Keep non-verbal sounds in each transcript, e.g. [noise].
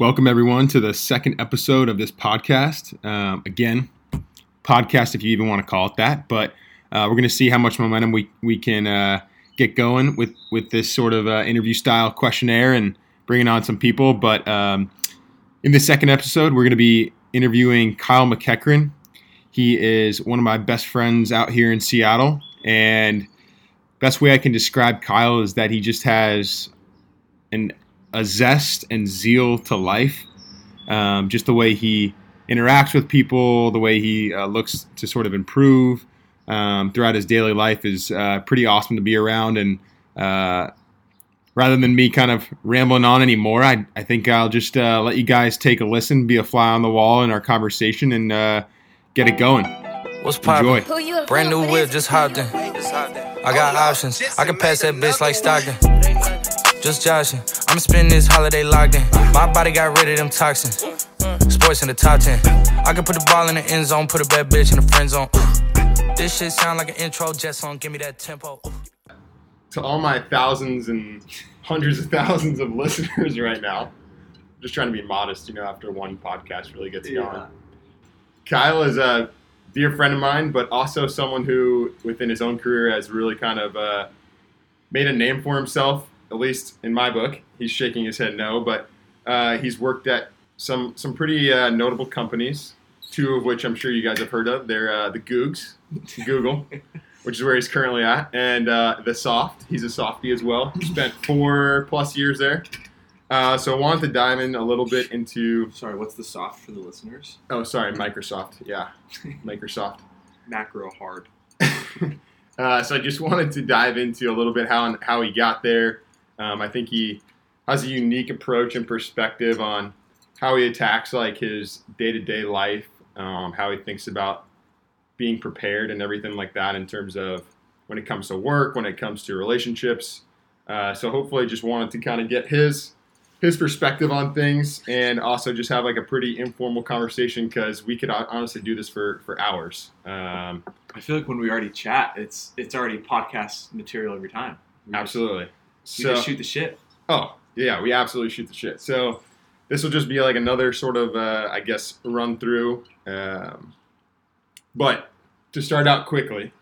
Welcome, everyone, to the second episode of this podcast. Um, again, podcast, if you even want to call it that. But uh, we're going to see how much momentum we, we can uh, get going with, with this sort of uh, interview style questionnaire and bringing on some people. But um, in the second episode, we're going to be interviewing Kyle McEachern. He is one of my best friends out here in Seattle. And best way I can describe Kyle is that he just has an a zest and zeal to life. Um, just the way he interacts with people, the way he uh, looks to sort of improve um, throughout his daily life is uh, pretty awesome to be around. And uh, rather than me kind of rambling on anymore, I, I think I'll just uh, let you guys take a listen, be a fly on the wall in our conversation, and uh, get it going. What's poppin'? Brand new whip, just hopped in. I got options. I can pass that bitch like Stockton just joshing. I'ma spend this holiday locked in. My body got rid of them toxins. Sports in the top 10. I can put the ball in the end zone, put a bad bitch in the friend zone. This shit sound like an intro jet song, give me that tempo. To all my thousands and hundreds of thousands of [laughs] listeners right now, just trying to be modest, you know, after one podcast really gets going. Yeah. Kyle is a dear friend of mine, but also someone who, within his own career, has really kind of uh, made a name for himself at least in my book. He's shaking his head no, but uh, he's worked at some some pretty uh, notable companies. Two of which I'm sure you guys have heard of. They're uh, the Googs, Google, [laughs] which is where he's currently at, and uh, the Soft. He's a softie as well. Spent four plus years there. Uh, so I wanted to dive in a little bit into. Sorry, what's the soft for the listeners? Oh, sorry, Microsoft. Yeah, Microsoft. [laughs] Macro hard. [laughs] Uh, so I just wanted to dive into a little bit how how he got there, um, I think he has a unique approach and perspective on how he attacks like his day to day life, um, how he thinks about being prepared and everything like that in terms of when it comes to work, when it comes to relationships. Uh, so hopefully, just wanted to kind of get his his perspective on things and also just have like a pretty informal conversation because we could honestly do this for for hours. Um, I feel like when we already chat, it's it's already podcast material every time. Absolutely. So, just shoot the shit. Oh yeah, we absolutely shoot the shit. So this will just be like another sort of, uh, I guess, run through. Um, but to start out quickly,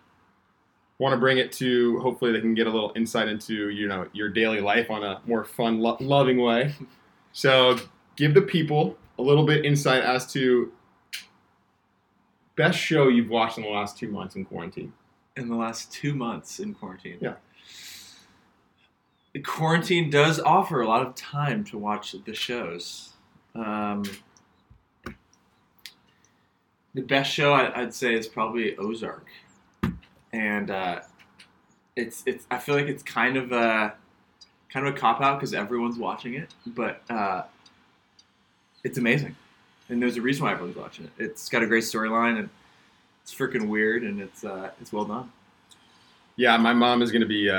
want to bring it to hopefully they can get a little insight into you know your daily life on a more fun, lo- loving way. [laughs] So give the people a little bit insight as to best show you've watched in the last two months in quarantine. In the last two months in quarantine. Yeah quarantine does offer a lot of time to watch the shows. Um, the best show I, would say is probably Ozark, and uh, it's it's. I feel like it's kind of a kind of a cop out because everyone's watching it, but uh, it's amazing, and there's a reason why everyone's watching it. It's got a great storyline and it's freaking weird and it's uh, it's well done. Yeah, my mom is to be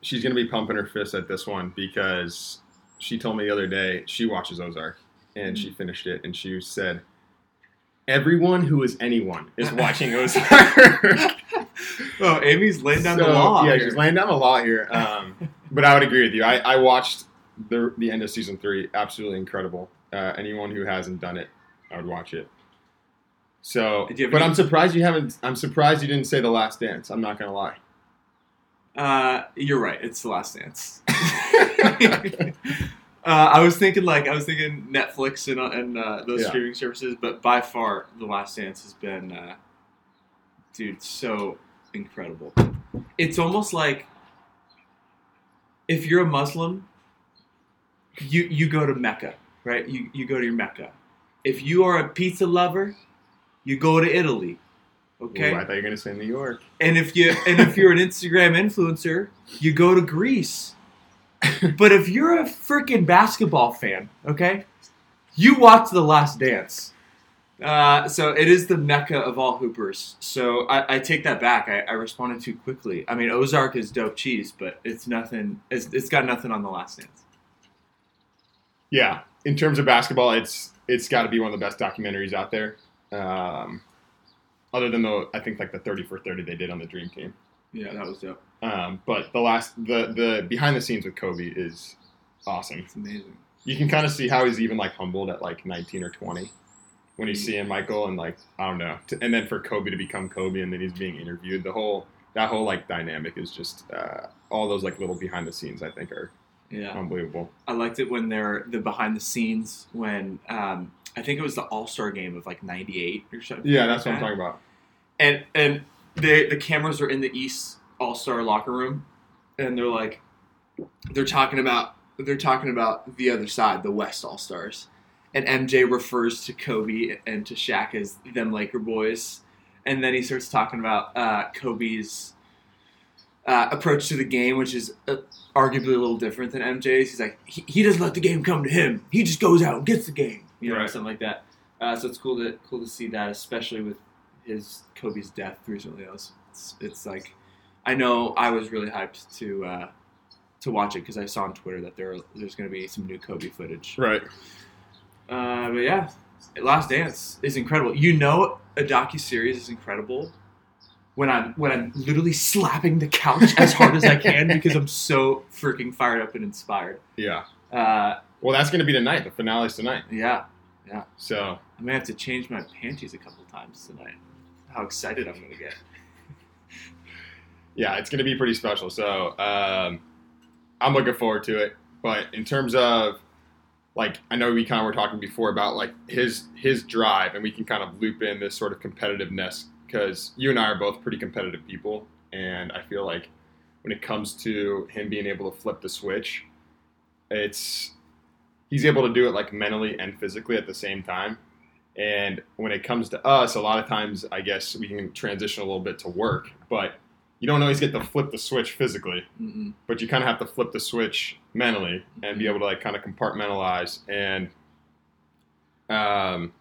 she's gonna be pumping her fist at this one because she told me the other day she watches Ozark and she finished it and she said everyone who is anyone is [laughs] watching [laughs] Ozark. [laughs] oh, Amy's laying down so, the law. Yeah, here. she's laying down the law here. Um, but I would agree with you. I, I watched the the end of season three. Absolutely incredible. Uh, anyone who hasn't done it, I would watch it. So, but any- I'm surprised you haven't. I'm surprised you didn't say the Last Dance. I'm not gonna lie. Uh, you're right. It's The Last Dance. [laughs] uh, I was thinking like I was thinking Netflix and, uh, and uh, those yeah. streaming services, but by far The Last Dance has been, uh, dude, so incredible. It's almost like if you're a Muslim, you you go to Mecca, right? You you go to your Mecca. If you are a pizza lover, you go to Italy. Okay. Ooh, I thought you were gonna say New York. And if you and if you're an Instagram influencer, you go to Greece. [laughs] but if you're a freaking basketball fan, okay, you watch The Last Dance. Uh, so it is the mecca of all hoopers. So I, I take that back. I, I, responded too quickly. I mean, Ozark is dope cheese, but it's nothing. It's, it's got nothing on The Last Dance. Yeah, in terms of basketball, it's it's got to be one of the best documentaries out there. Um, other than the I think like the thirty for thirty they did on the Dream Team. Yeah, that was dope. Um, but the last the the behind the scenes with Kobe is awesome. It's amazing. you can kind of see how he's even like humbled at like 19 or 20 when he's seeing Michael and like I don't know, to, and then for Kobe to become Kobe and then he's being interviewed, the whole that whole like dynamic is just uh, all those like little behind the scenes I think are yeah unbelievable. I liked it when they're the behind the scenes when um, I think it was the All Star game of like '98 or something. Yeah, that's like what that. I'm talking about. And and the the cameras are in the East All Star locker room, and they're like, they're talking about they're talking about the other side, the West All Stars, and MJ refers to Kobe and to Shaq as them Laker boys, and then he starts talking about uh, Kobe's uh, approach to the game, which is uh, arguably a little different than MJ's. He's like, he, he, doesn't let the game come to him. He just goes out and gets the game, you know, right. something like that. Uh, so it's cool to cool to see that, especially with his Kobe's death recently. It's, it's like, I know I was really hyped to uh, to watch it because I saw on Twitter that there there's going to be some new Kobe footage. Right. Uh, but yeah, Last Dance is incredible. You know, a docu series is incredible when I'm when I'm literally slapping the couch as hard as I can [laughs] because I'm so freaking fired up and inspired. Yeah. Uh, well, that's going to be tonight. The finale's tonight. Yeah. Yeah. So I may have to change my panties a couple times tonight. How excited I'm going to get. yeah, it's going to be pretty special. So um, I'm looking forward to it. But in terms of like I know we kind of were talking before about like his his drive, and we can kind of loop in this sort of competitiveness because you and I are both pretty competitive people, and I feel like when it comes to him being able to flip the switch, it's he's able to do it like mentally and physically at the same time. And when it comes to us, a lot of times I guess we can transition a little bit to work, but you don't always get to flip the switch physically, Mm-mm. but you kind of have to flip the switch mentally and be able to like kind of compartmentalize. And um,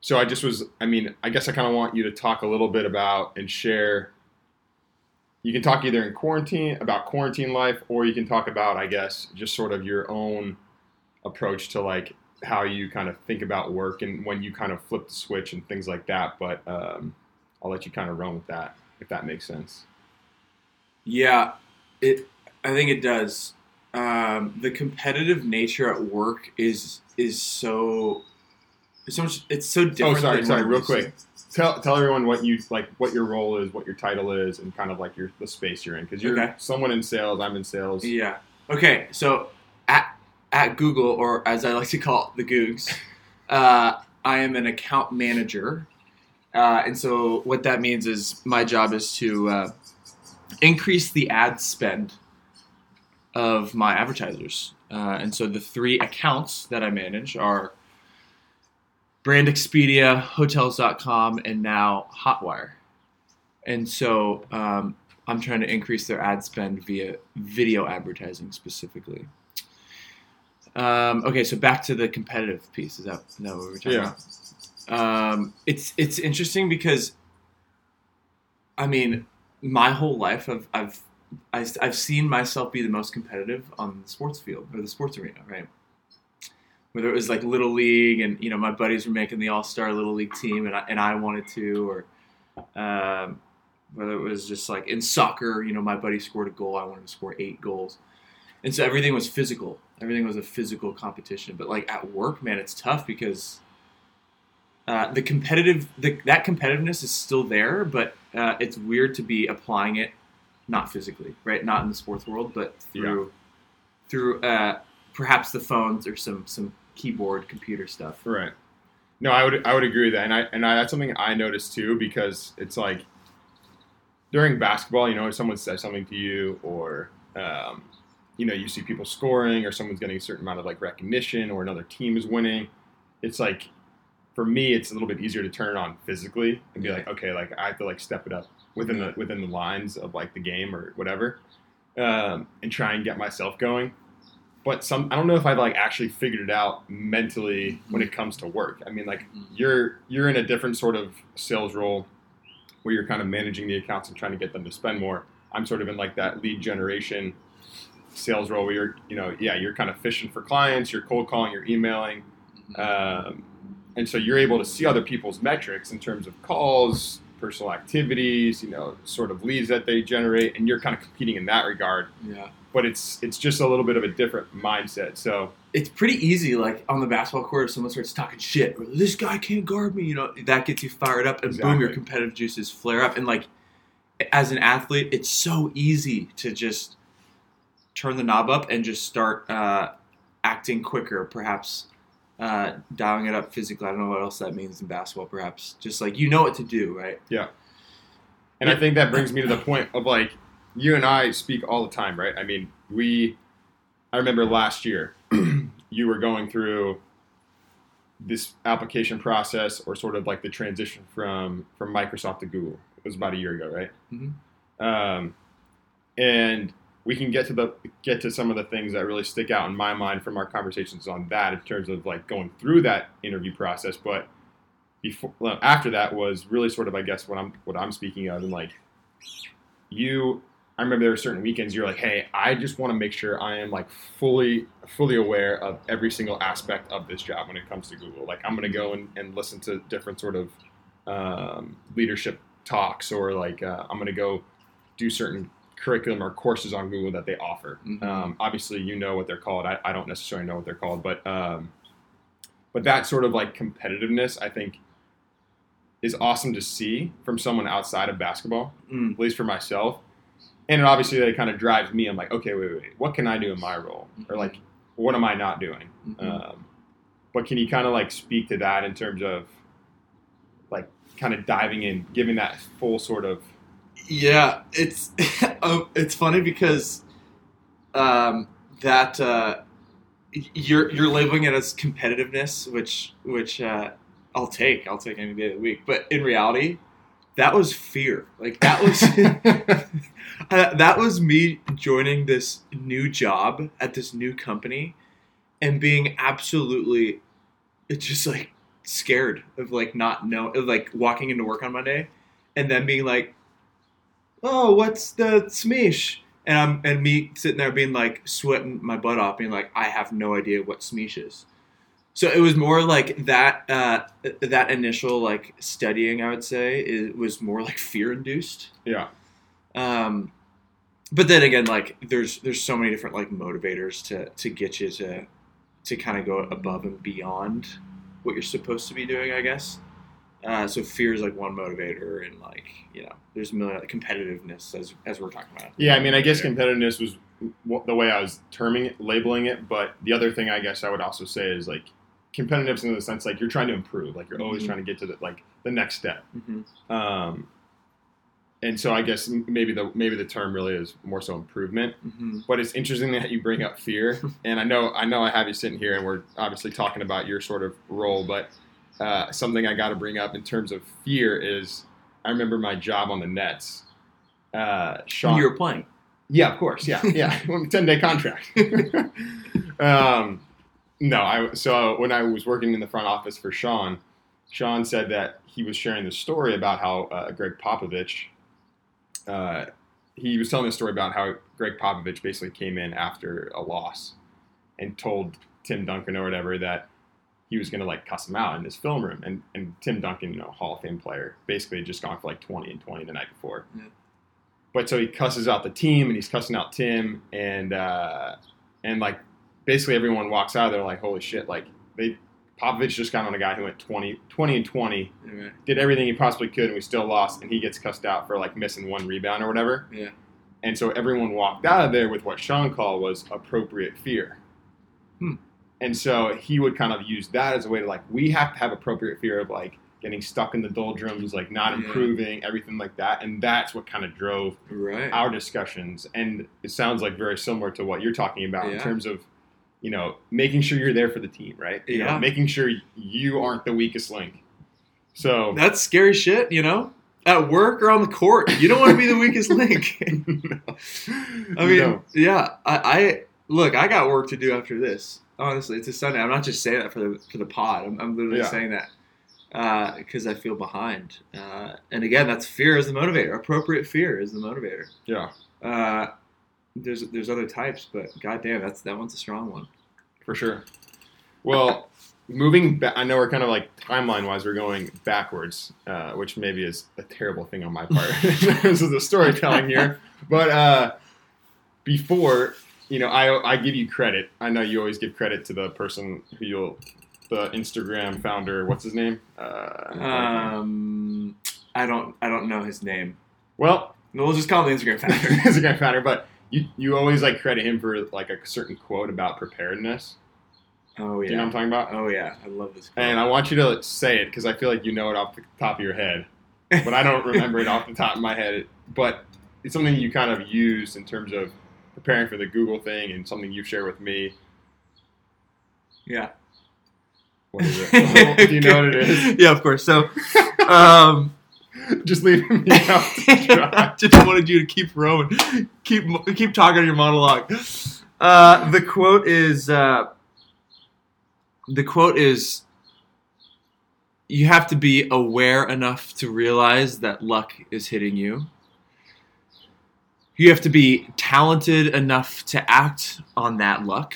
so I just was, I mean, I guess I kind of want you to talk a little bit about and share. You can talk either in quarantine about quarantine life, or you can talk about, I guess, just sort of your own approach to like how you kind of think about work and when you kind of flip the switch and things like that. But um, I'll let you kind of run with that if that makes sense. Yeah, it. I think it does. Um, the competitive nature at work is is so it's so much. It's so different. Oh, sorry, sorry. Real quick, tell tell everyone what you like, what your role is, what your title is, and kind of like your the space you're in, because you're okay. someone in sales. I'm in sales. Yeah. Okay. So at Google, or as I like to call it, the Googs, uh, I am an account manager uh, and so what that means is my job is to uh, increase the ad spend of my advertisers. Uh, and so the three accounts that I manage are Brand Expedia, Hotels.com, and now Hotwire. And so um, I'm trying to increase their ad spend via video advertising specifically. Um, okay, so back to the competitive piece. Is that, is that what we're talking yeah. about? Um, it's it's interesting because, I mean, my whole life I've I've I've seen myself be the most competitive on the sports field or the sports arena, right? Whether it was like little league, and you know my buddies were making the all star little league team, and I, and I wanted to, or um, whether it was just like in soccer, you know my buddy scored a goal, I wanted to score eight goals, and so everything was physical. Everything was a physical competition. But like at work, man, it's tough because uh, the competitive the, that competitiveness is still there, but uh, it's weird to be applying it not physically, right? Not in the sports world, but through yeah. through uh, perhaps the phones or some some keyboard computer stuff. Right. No, I would I would agree with that, and I and I, that's something I noticed too because it's like during basketball, you know, if someone says something to you or um, you know you see people scoring or someone's getting a certain amount of like recognition or another team is winning, it's like for me, it's a little bit easier to turn it on physically and be like, okay, like I have to like step it up within the within the lines of like the game or whatever, um, and try and get myself going. But some, I don't know if I've like actually figured it out mentally when it comes to work. I mean, like you're you're in a different sort of sales role where you're kind of managing the accounts and trying to get them to spend more. I'm sort of in like that lead generation sales role where you're, you know, yeah, you're kind of fishing for clients, you're cold calling, you're emailing. Um, and so you're able to see other people's metrics in terms of calls, personal activities, you know, sort of leads that they generate, and you're kind of competing in that regard. Yeah. But it's it's just a little bit of a different mindset. So it's pretty easy. Like on the basketball court, if someone starts talking shit, or this guy can't guard me, you know, that gets you fired up, and exactly. boom, your competitive juices flare up. And like as an athlete, it's so easy to just turn the knob up and just start uh, acting quicker, perhaps uh, dialing it up physically. I don't know what else that means in basketball. Perhaps just like you know what to do, right? Yeah. And I think that brings me to the point of like you and I speak all the time, right? I mean, we. I remember last year [clears throat] you were going through this application process or sort of like the transition from from Microsoft to Google. It was about a year ago, right? Mm-hmm. Um, and we can get to the get to some of the things that really stick out in my mind from our conversations on that in terms of like going through that interview process. But before after that was really sort of I guess what I'm what I'm speaking of and like you I remember there were certain weekends you're like, hey, I just want to make sure I am like fully fully aware of every single aspect of this job when it comes to Google. Like I'm gonna go and, and listen to different sort of um, leadership talks or like uh, I'm gonna go do certain curriculum or courses on Google that they offer. Mm-hmm. Um, obviously, you know what they're called. I, I, don't necessarily know what they're called, but um, but that sort of like competitiveness, I think, is awesome to see from someone outside of basketball, mm. at least for myself. And obviously, that kind of drives me. I'm like, okay, wait, wait, wait, what can I do in my role, mm-hmm. or like, what am I not doing? Mm-hmm. Um, but can you kind of like speak to that in terms of like kind of diving in, giving that full sort of yeah, it's [laughs] um, it's funny because um, that uh, you're you're labeling it as competitiveness, which which uh, I'll take. I'll take any day of the week. But in reality, that was fear. Like that was [laughs] [laughs] uh, that was me joining this new job at this new company and being absolutely it's just like scared of like not know of like walking into work on Monday and then being like oh, what's the smish? And I'm and me sitting there being like sweating my butt off, being like, I have no idea what smeesh is. So it was more like that. Uh, that initial like studying, I would say, it was more like fear induced. Yeah. Um, but then again, like there's there's so many different like motivators to to get you to to kind of go above and beyond what you're supposed to be doing, I guess. Uh, so fear is like one motivator, and like you know, there's a million like, competitiveness as as we're talking about. Yeah, I mean, I guess competitiveness was the way I was terming it, labeling it. But the other thing I guess I would also say is like competitiveness in the sense like you're trying to improve, like you're mm-hmm. always trying to get to the like the next step. Mm-hmm. Um, and so I guess maybe the maybe the term really is more so improvement. Mm-hmm. But it's interesting that you bring up fear, [laughs] and I know I know I have you sitting here, and we're obviously talking about your sort of role, but uh, something I got to bring up in terms of fear is I remember my job on the Nets. Uh, Sean, you were playing. Yeah, of course. Yeah, yeah. [laughs] Ten day contract. [laughs] um, no, I so when I was working in the front office for Sean, Sean said that he was sharing the story about how uh, Gregg Popovich. Uh, he was telling the story about how Gregg Popovich basically came in after a loss and told Tim Duncan or whatever that he was going to like cuss him out in his film room. And, and Tim Duncan, you know, Hall of Fame player, basically had just gone for like 20 and 20 the night before. Yeah. But so he cusses out the team and he's cussing out Tim and uh, and like basically everyone walks out of there like holy shit like they Popovich just got on a guy who went 20, 20 and 20, did everything he possibly could, and we still lost, and he gets cussed out for like missing one rebound or whatever. Yeah. And so everyone walked out of there with what Sean called was appropriate fear. Hmm. And so he would kind of use that as a way to like, we have to have appropriate fear of like getting stuck in the doldrums, like not improving, yeah. everything like that. And that's what kind of drove right. our discussions. And it sounds like very similar to what you're talking about yeah. in terms of, you know, making sure you're there for the team, right? You yeah. Know, making sure you aren't the weakest link. So that's scary shit, you know? At work or on the court, you don't want to be the weakest [laughs] link. [laughs] no. I mean, no. yeah, I, I look. I got work to do after this honestly, it's a Sunday. I'm not just saying that for the for the pod. I'm, I'm literally yeah. saying that because uh, I feel behind. Uh, and again, that's fear is the motivator. Appropriate fear is the motivator. Yeah. Uh, there's there's other types, but goddamn, that's that one's a strong one. For sure. Well, moving back, I know we're kind of like timeline wise, we're going backwards, uh, which maybe is a terrible thing on my part [laughs] in terms of the storytelling here. But uh, before, you know, I, I give you credit. I know you always give credit to the person who you'll, the Instagram founder. What's his name? Uh, um, I don't, I don't know his name. Well, we'll just call him the Instagram founder. [laughs] Instagram founder, but you, you always like credit him for like a certain quote about preparedness. Oh yeah. Do you know what I'm talking about? Oh yeah, I love this. Quote. And I want you to say it because I feel like you know it off the top of your head, but I don't [laughs] remember it off the top of my head. But it's something you kind of use in terms of preparing for the Google thing and something you share with me. Yeah. What is it? [laughs] Do you know what it is? [laughs] Yeah, of course. So, [laughs] um, just leaving me out. I just wanted you to keep rowing, keep keep talking your monologue. Uh, the quote is uh, the quote is you have to be aware enough to realize that luck is hitting you. You have to be talented enough to act on that luck.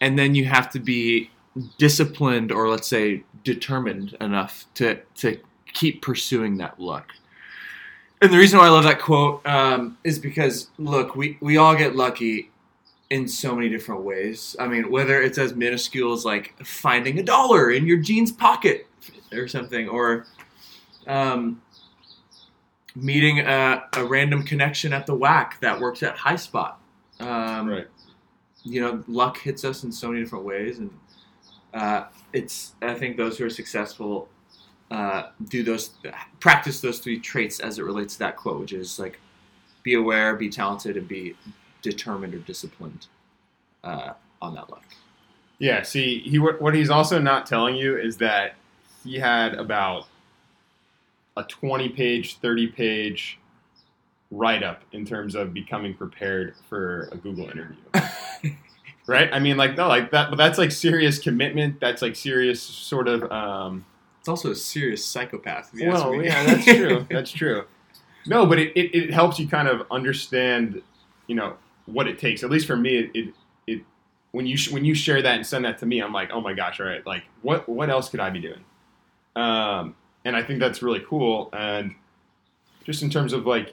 And then you have to be disciplined or let's say determined enough to, to keep pursuing that luck. And the reason why I love that quote um, is because, look, we, we all get lucky in so many different ways. I mean, whether it's as minuscule as like finding a dollar in your jeans pocket or something, or um, meeting a, a, random connection at the WAC that works at Highspot. Um, right. You know, luck hits us in so many different ways, and uh, it's. I think those who are successful uh, do those practice those three traits as it relates to that quote, which is like be aware, be talented, and be determined or disciplined uh, on that luck. Yeah. See, he what he's also not telling you is that he had about a 20 page, 30 page write up in terms of becoming prepared for a Google interview. [laughs] right? I mean, like no, like that, but that's like serious commitment. That's like serious sort of. Um, it's also a serious psychopath. well, yeah, that's true. [laughs] That's true. No, but it, it, it helps you kind of understand, you know, what it takes. At least for me, it, it, it when you sh- when you share that and send that to me, I'm like, oh my gosh, all right, like what what else could I be doing? Um, and I think that's really cool. And just in terms of like,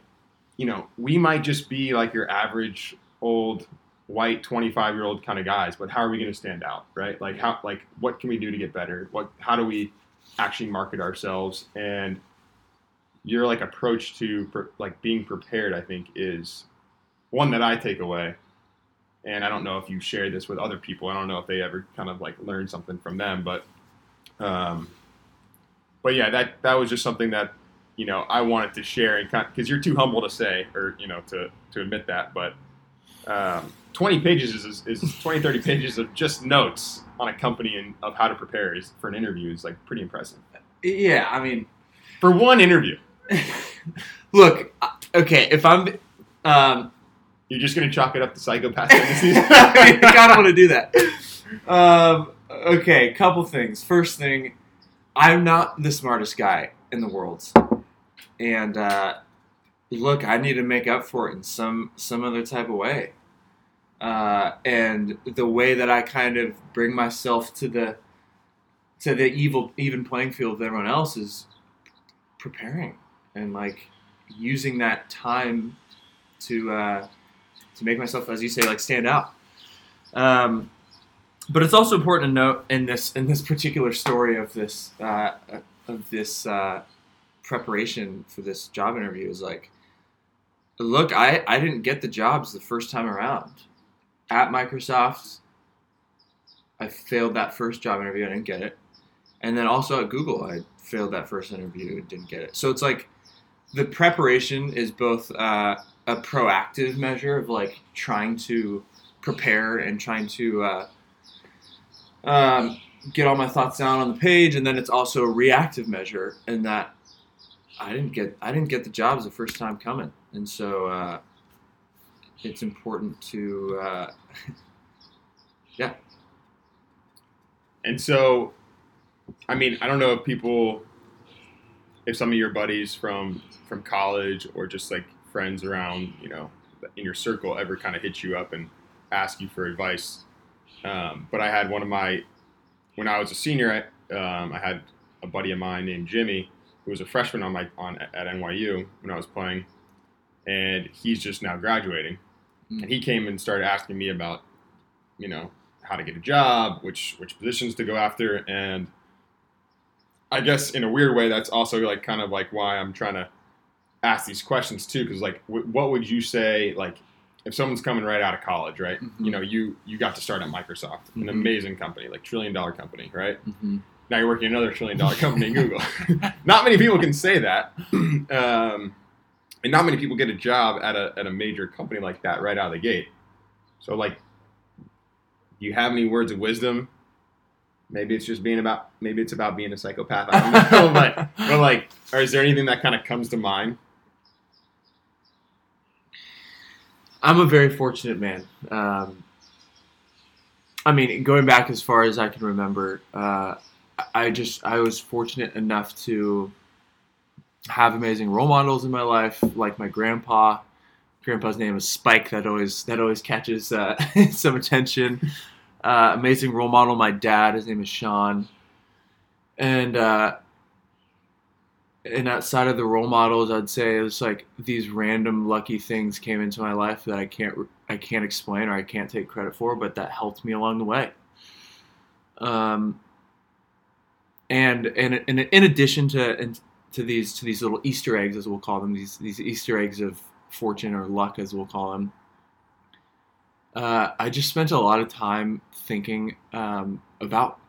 you know, we might just be like your average old white 25 year old kind of guys, but how are we going to stand out, right? Like how like what can we do to get better? What how do we actually market ourselves and your like approach to like being prepared i think is one that I take away, and I don't know if you share this with other people. I don't know if they ever kind of like learn something from them, but, um, but yeah, that that was just something that you know I wanted to share and because you're too humble to say or you know to to admit that, but. Um, 20 pages is, is, is 20 30 pages of just notes on a company and of how to prepare is for an interview is like pretty impressive yeah i mean for one interview [laughs] look okay if i'm um, you're just going to chalk it up to psychopath? [laughs] [laughs] I kind of want to do that. Um, okay, couple things. First thing, I'm not the smartest guy in the world, and uh, look, I need to make up for it in some some other type of way. Uh, and the way that I kind of bring myself to the to the evil even playing field with everyone else is preparing and like using that time to uh, to make myself, as you say, like stand out. Um, but it's also important to note in this in this particular story of this uh, of this uh, preparation for this job interview is like, look, I I didn't get the jobs the first time around at Microsoft. I failed that first job interview. I didn't get it, and then also at Google, I failed that first interview and didn't get it. So it's like the preparation is both uh, a proactive measure of like trying to prepare and trying to uh, um, get all my thoughts down on the page, and then it's also a reactive measure in that I didn't get I didn't get the jobs the first time coming, and so uh, it's important to uh, [laughs] yeah. And so, I mean, I don't know if people, if some of your buddies from from college or just like friends around, you know, in your circle ever kind of hit you up and ask you for advice. Um, but I had one of my when I was a senior, I, um, I had a buddy of mine named Jimmy who was a freshman on my on at NYU when I was playing, and he's just now graduating, mm. and he came and started asking me about, you know, how to get a job, which which positions to go after, and I guess in a weird way, that's also like kind of like why I'm trying to ask these questions too, because like, w- what would you say like if someone's coming right out of college, right? Mm-hmm. You know, you you got to start at Microsoft, mm-hmm. an amazing company, like trillion dollar company, right? Mm-hmm. Now you're working another trillion dollar company [laughs] Google. [laughs] not many people can say that, [clears throat] um, and not many people get a job at a at a major company like that right out of the gate. So, like, do you have any words of wisdom? Maybe it's just being about. Maybe it's about being a psychopath. I don't know, [laughs] but but like, or is there anything that kind of comes to mind? I'm a very fortunate man. Um, I mean, going back as far as I can remember, uh, I just I was fortunate enough to have amazing role models in my life, like my grandpa. Grandpa's name is Spike. That always that always catches uh, [laughs] some attention. Uh, amazing role model. My dad. His name is Sean. And uh, and outside of the role models, I'd say it was like these random lucky things came into my life that I can't I can't explain or I can't take credit for, but that helped me along the way. Um, and and, and in addition to and to these to these little Easter eggs, as we'll call them, these these Easter eggs of fortune or luck, as we'll call them. Uh, I just spent a lot of time thinking um, about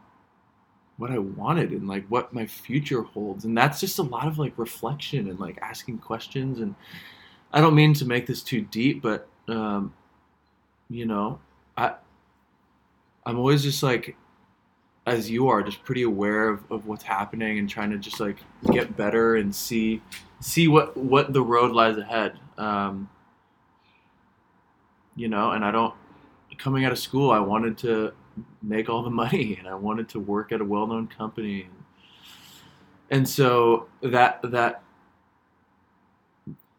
what I wanted and like what my future holds. And that's just a lot of like reflection and like asking questions. And I don't mean to make this too deep, but um, you know, I I'm always just like as you are, just pretty aware of, of what's happening and trying to just like get better and see see what what the road lies ahead. Um, you know, and I don't coming out of school, I wanted to make all the money [laughs] and I wanted to work at a well-known company. And so that that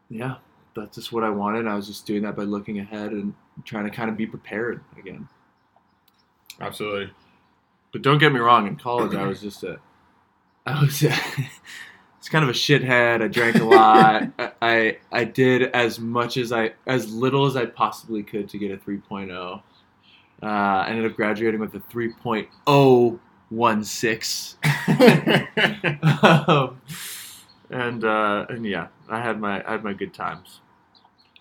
yeah, that's just what I wanted. I was just doing that by looking ahead and trying to kind of be prepared again. Absolutely. But don't get me wrong, in college I was just a I was a, [laughs] it's kind of a shithead. I drank a lot. [laughs] I, I I did as much as I as little as I possibly could to get a 3.0. Uh, I ended up graduating with a 3.016. [laughs] um, and uh, and yeah, I had my I had my good times.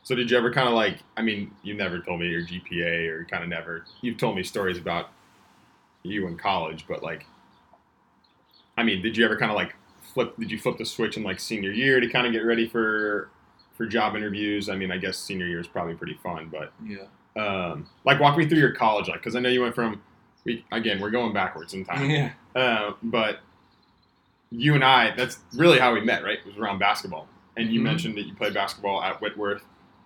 So did you ever kind of like? I mean, you never told me your GPA, or kind of never. You've told me stories about you in college, but like, I mean, did you ever kind of like flip? Did you flip the switch in like senior year to kind of get ready for for job interviews? I mean, I guess senior year is probably pretty fun, but yeah um, like walk me through your college life because I know you went from we again we're going backwards in time. Yeah. Uh, but you and I, that's really how we met, right? It was around basketball, and you mm-hmm. mentioned that you played basketball at Whitworth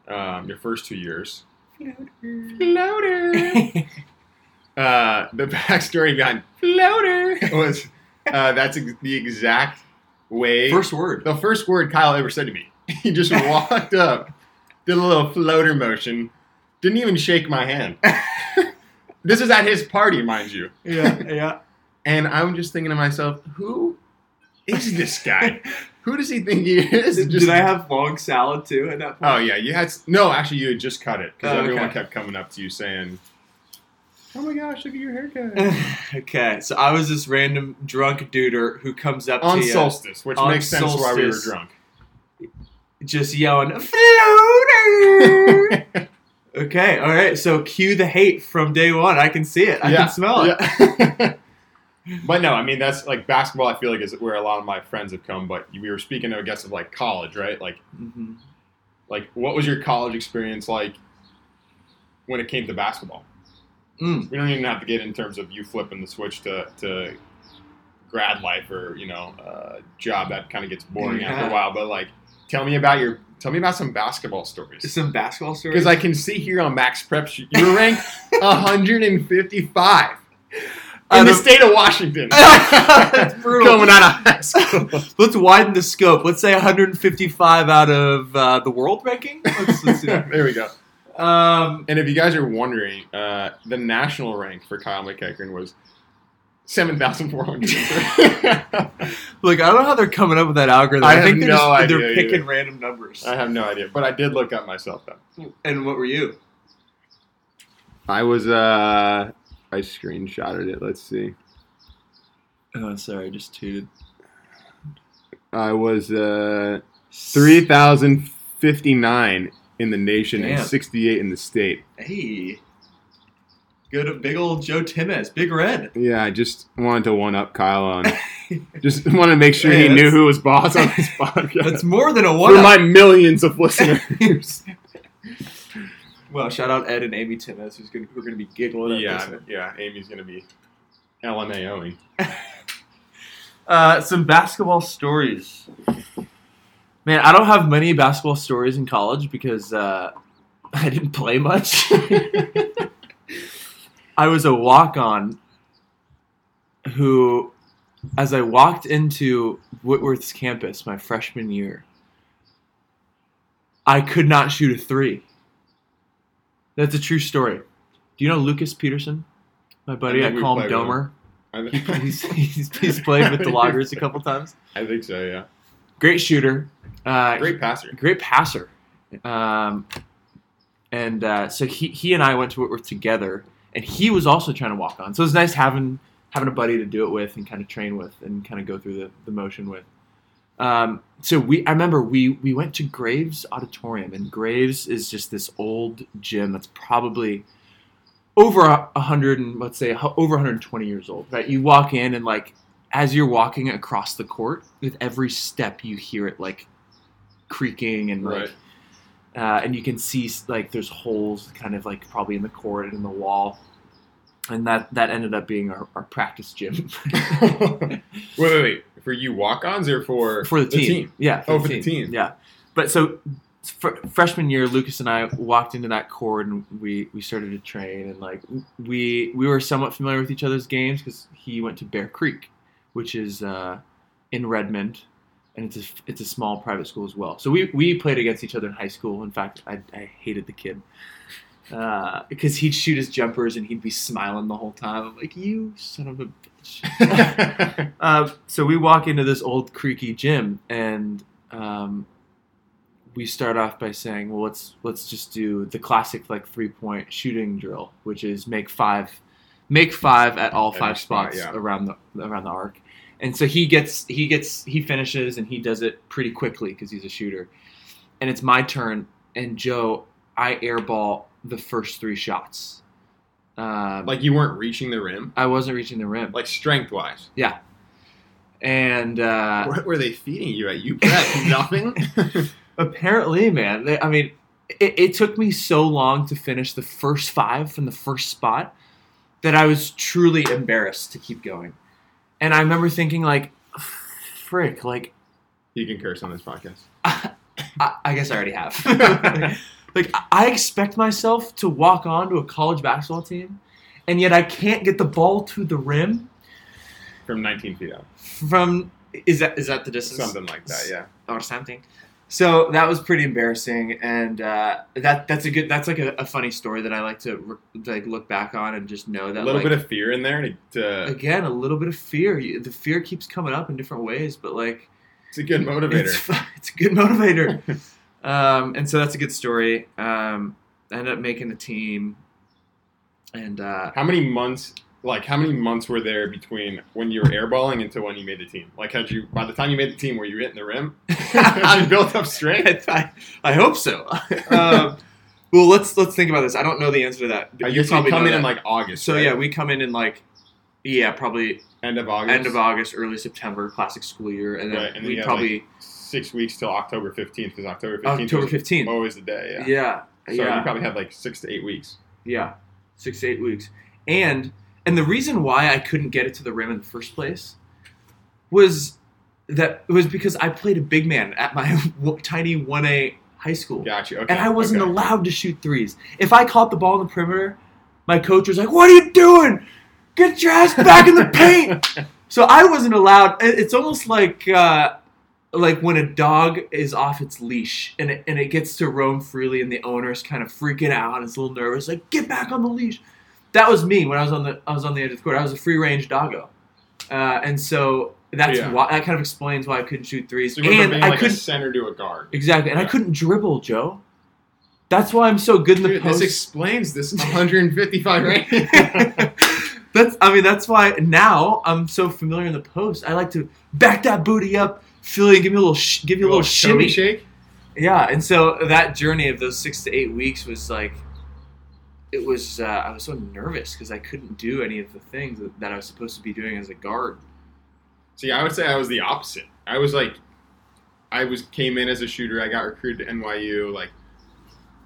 um, your first two years. Floater. Floater. [laughs] uh, the backstory behind floater was [laughs] uh, that's ex- the exact way. First word. The first word Kyle ever said to me. [laughs] He just walked up, did a little floater motion, didn't even shake my hand. [laughs] this is at his party, mind you. Yeah, yeah. [laughs] and I'm just thinking to myself, who is this guy? [laughs] who does he think he is? Did, just, did I have long salad too at that point? Oh yeah, you had no. Actually, you had just cut it because oh, everyone okay. kept coming up to you saying, "Oh my gosh, look at your haircut." okay, so I was this random drunk duder who comes up on to solstice, which makes sense solstice, why we were drunk. Just yelling, "Floater!" Okay, all right. So cue the hate from day one. I can see it. I yeah. can smell it. Yeah. [laughs] but no, I mean that's like basketball. I feel like is where a lot of my friends have come. But we were speaking, I guess, of like college, right? Like, mm-hmm. like what was your college experience like when it came to basketball? Mm. We don't even have to get in terms of you flipping the switch to to grad life or you know uh, job that kind of gets boring yeah. after a while. But like, tell me about your Tell me about some basketball stories. Some basketball stories? Because I can see here on Max Prep, you were ranked [laughs] 155 in the state of Washington. [laughs] That's [laughs] brutal. Coming out of high school. let's widen the scope. Let's say 155 out of uh, the world ranking. Let's, let's there we go. Um, and if you guys are wondering, uh, the national rank for Kyle McEachern was seven thousand four hundred. [laughs] Look, I don't know how they're coming up with that algorithm. I I, think have they're, no just, idea they're picking either. random numbers. I have no idea, but I did look up myself though. and what were you? I was uh, I screenshotted it. Let's see. Oh, sorry, I just tooted. I was uh, three thousand fifty nine in the nation and sixty eight in the state. Hey. Good, big old Joe Timez, Big Red. Yeah, I just wanted to one up Kyle on. [laughs] just wanted to make sure Hey, he knew who was boss on this [laughs] podcast. That's more than a one. for my millions of listeners. [laughs] well, shout out Ed and Amy Timez, who's gonna, who are going to be giggling yeah, this yeah. Amy's gonna be LMAOing. Uh, some basketball stories. Man, I don't have many basketball stories in college because uh, I didn't play much. I was a walk on who, as I walked into Whitworth's campus my freshman year, I could not shoot a three. That's a true story. Do you know Lucas Peterson? My buddy, I I, call him. Domer. I, He's, [laughs] he's, he's played with the [laughs] Loggers a couple times. I think so. Yeah. Great shooter. Uh, Great passer. great passer. Um, and uh, so he, he and I went to Whitworth together, and he was also trying to walk on. So it was nice having having a buddy to do it with and kind of train with and kind of go through the, the motion with. Um, so we I remember we we went to Graves Auditorium, and Graves is just this old gym that's probably over a hundred and let's say over 120 years old. Right, you walk in and like as you're walking across the court, with every step you hear it like creaking and like Right. Uh, and you can see like there's holes kind of like probably in the court and in the wall and that that ended up being our, our practice gym [laughs] [laughs] wait, wait, wait. For you walk-ons or for for the team. yeah Oh, for the team. yeah but so fr- freshman year lucas and i walked into that court and we we started to train and like we we were somewhat familiar with each other's games because he went to bear creek which is uh, in redmond and it's a, it's a small private school as well. So we, we played against each other in high school. In fact, I, I hated the kid uh, because he'd shoot his jumpers and he'd be smiling the whole time. I'm like, you son of a bitch. [laughs] uh, so we walk into this old creaky gym and um, we start off by saying, well, let's let's just do the classic like three point shooting drill, which is make five, make five at all five spot, spots yeah. around the around the arc. And so he gets he gets he finishes and he does it pretty quickly because he's a shooter. And it's my turn, and Joe, I airball the first three shots. Um, like you weren't reaching the rim, I wasn't reaching the rim. like strength-wise. Yeah. And uh, what were they feeding you at UPrep? [laughs] Nothing. [laughs] apparently, man, they, I mean, it, it took me so long to finish the first five from the first spot that I was truly embarrassed to keep going. And I remember thinking, like, frick, like, you can curse on this podcast. I, I guess I already have. [laughs] like, I expect myself to walk on to a college basketball team, and yet I can't get the ball to the rim From 19 feet out, from. Is that is that the distance? something like that. Yeah. or something. So that was pretty embarrassing, and uh, that that's a good that's like a, a funny story that I like to re- like look back on and just know that A little like, bit of fear in there to. to again a little bit of fear. The fear keeps coming up in different ways, but like it's a good motivator. it's, [laughs] it's a good motivator. um, and so that's a good story. Um, I ended up making the team, and uh, How many months? Like how many months were there between when you were airballing until when you made the team? Like had you by the time you made the team, were you hitting the rim? [laughs] had you built up strength? [laughs] I, I hope so. um, [laughs] well, let's let's think about this. I don't know the answer to that. I You guess you probably come in in like August. So right? yeah, we come in in like, yeah, probably end of August. end of August, early September, classic school year, and then Right, and then we probably six weeks till October 15th because October 15th October fifteenth. always the day. Yeah. Yeah, So yeah, you probably had like six to eight weeks. yeah, six to eight weeks, and and the reason why I couldn't get it to the rim in the first place was that it was because I played a big man at my [laughs] tiny one A high school. Gotcha. Okay. and I wasn't okay. allowed to shoot threes. If I caught the ball in the perimeter, my coach was like, "What are you doing? Get your ass back in the [laughs] paint!" so I wasn't allowed. It's almost like uh, like when a dog is off its leash and it, and it gets to roam freely, and the owner's kind of freaking out and it's a little nervous, like, "Get back on the leash." That was me when I was on the I was on the edge of the court. I was a free range doggo. Uh, and so that's Yeah. why that kind of explains why I couldn't shoot threes. So you and being I like a couldn't center to a guard. exactly, and I couldn't dribble, Joe. That's why I'm so good in the Dude, post. this explains this 155 [laughs] rating. [laughs] that's I mean that's why now I'm so familiar in the post. I like to back that booty up, feel you, give me a little, sh- give you a little Toe shimmy. shake. Yeah, and so that journey of those six to eight weeks was like, it was. Uh, I was so nervous because I couldn't do any of the things that, that I was supposed to be doing as a guard. See, I would say I was the opposite. I was like, I was came in as a shooter. I got recruited to NYU. Like,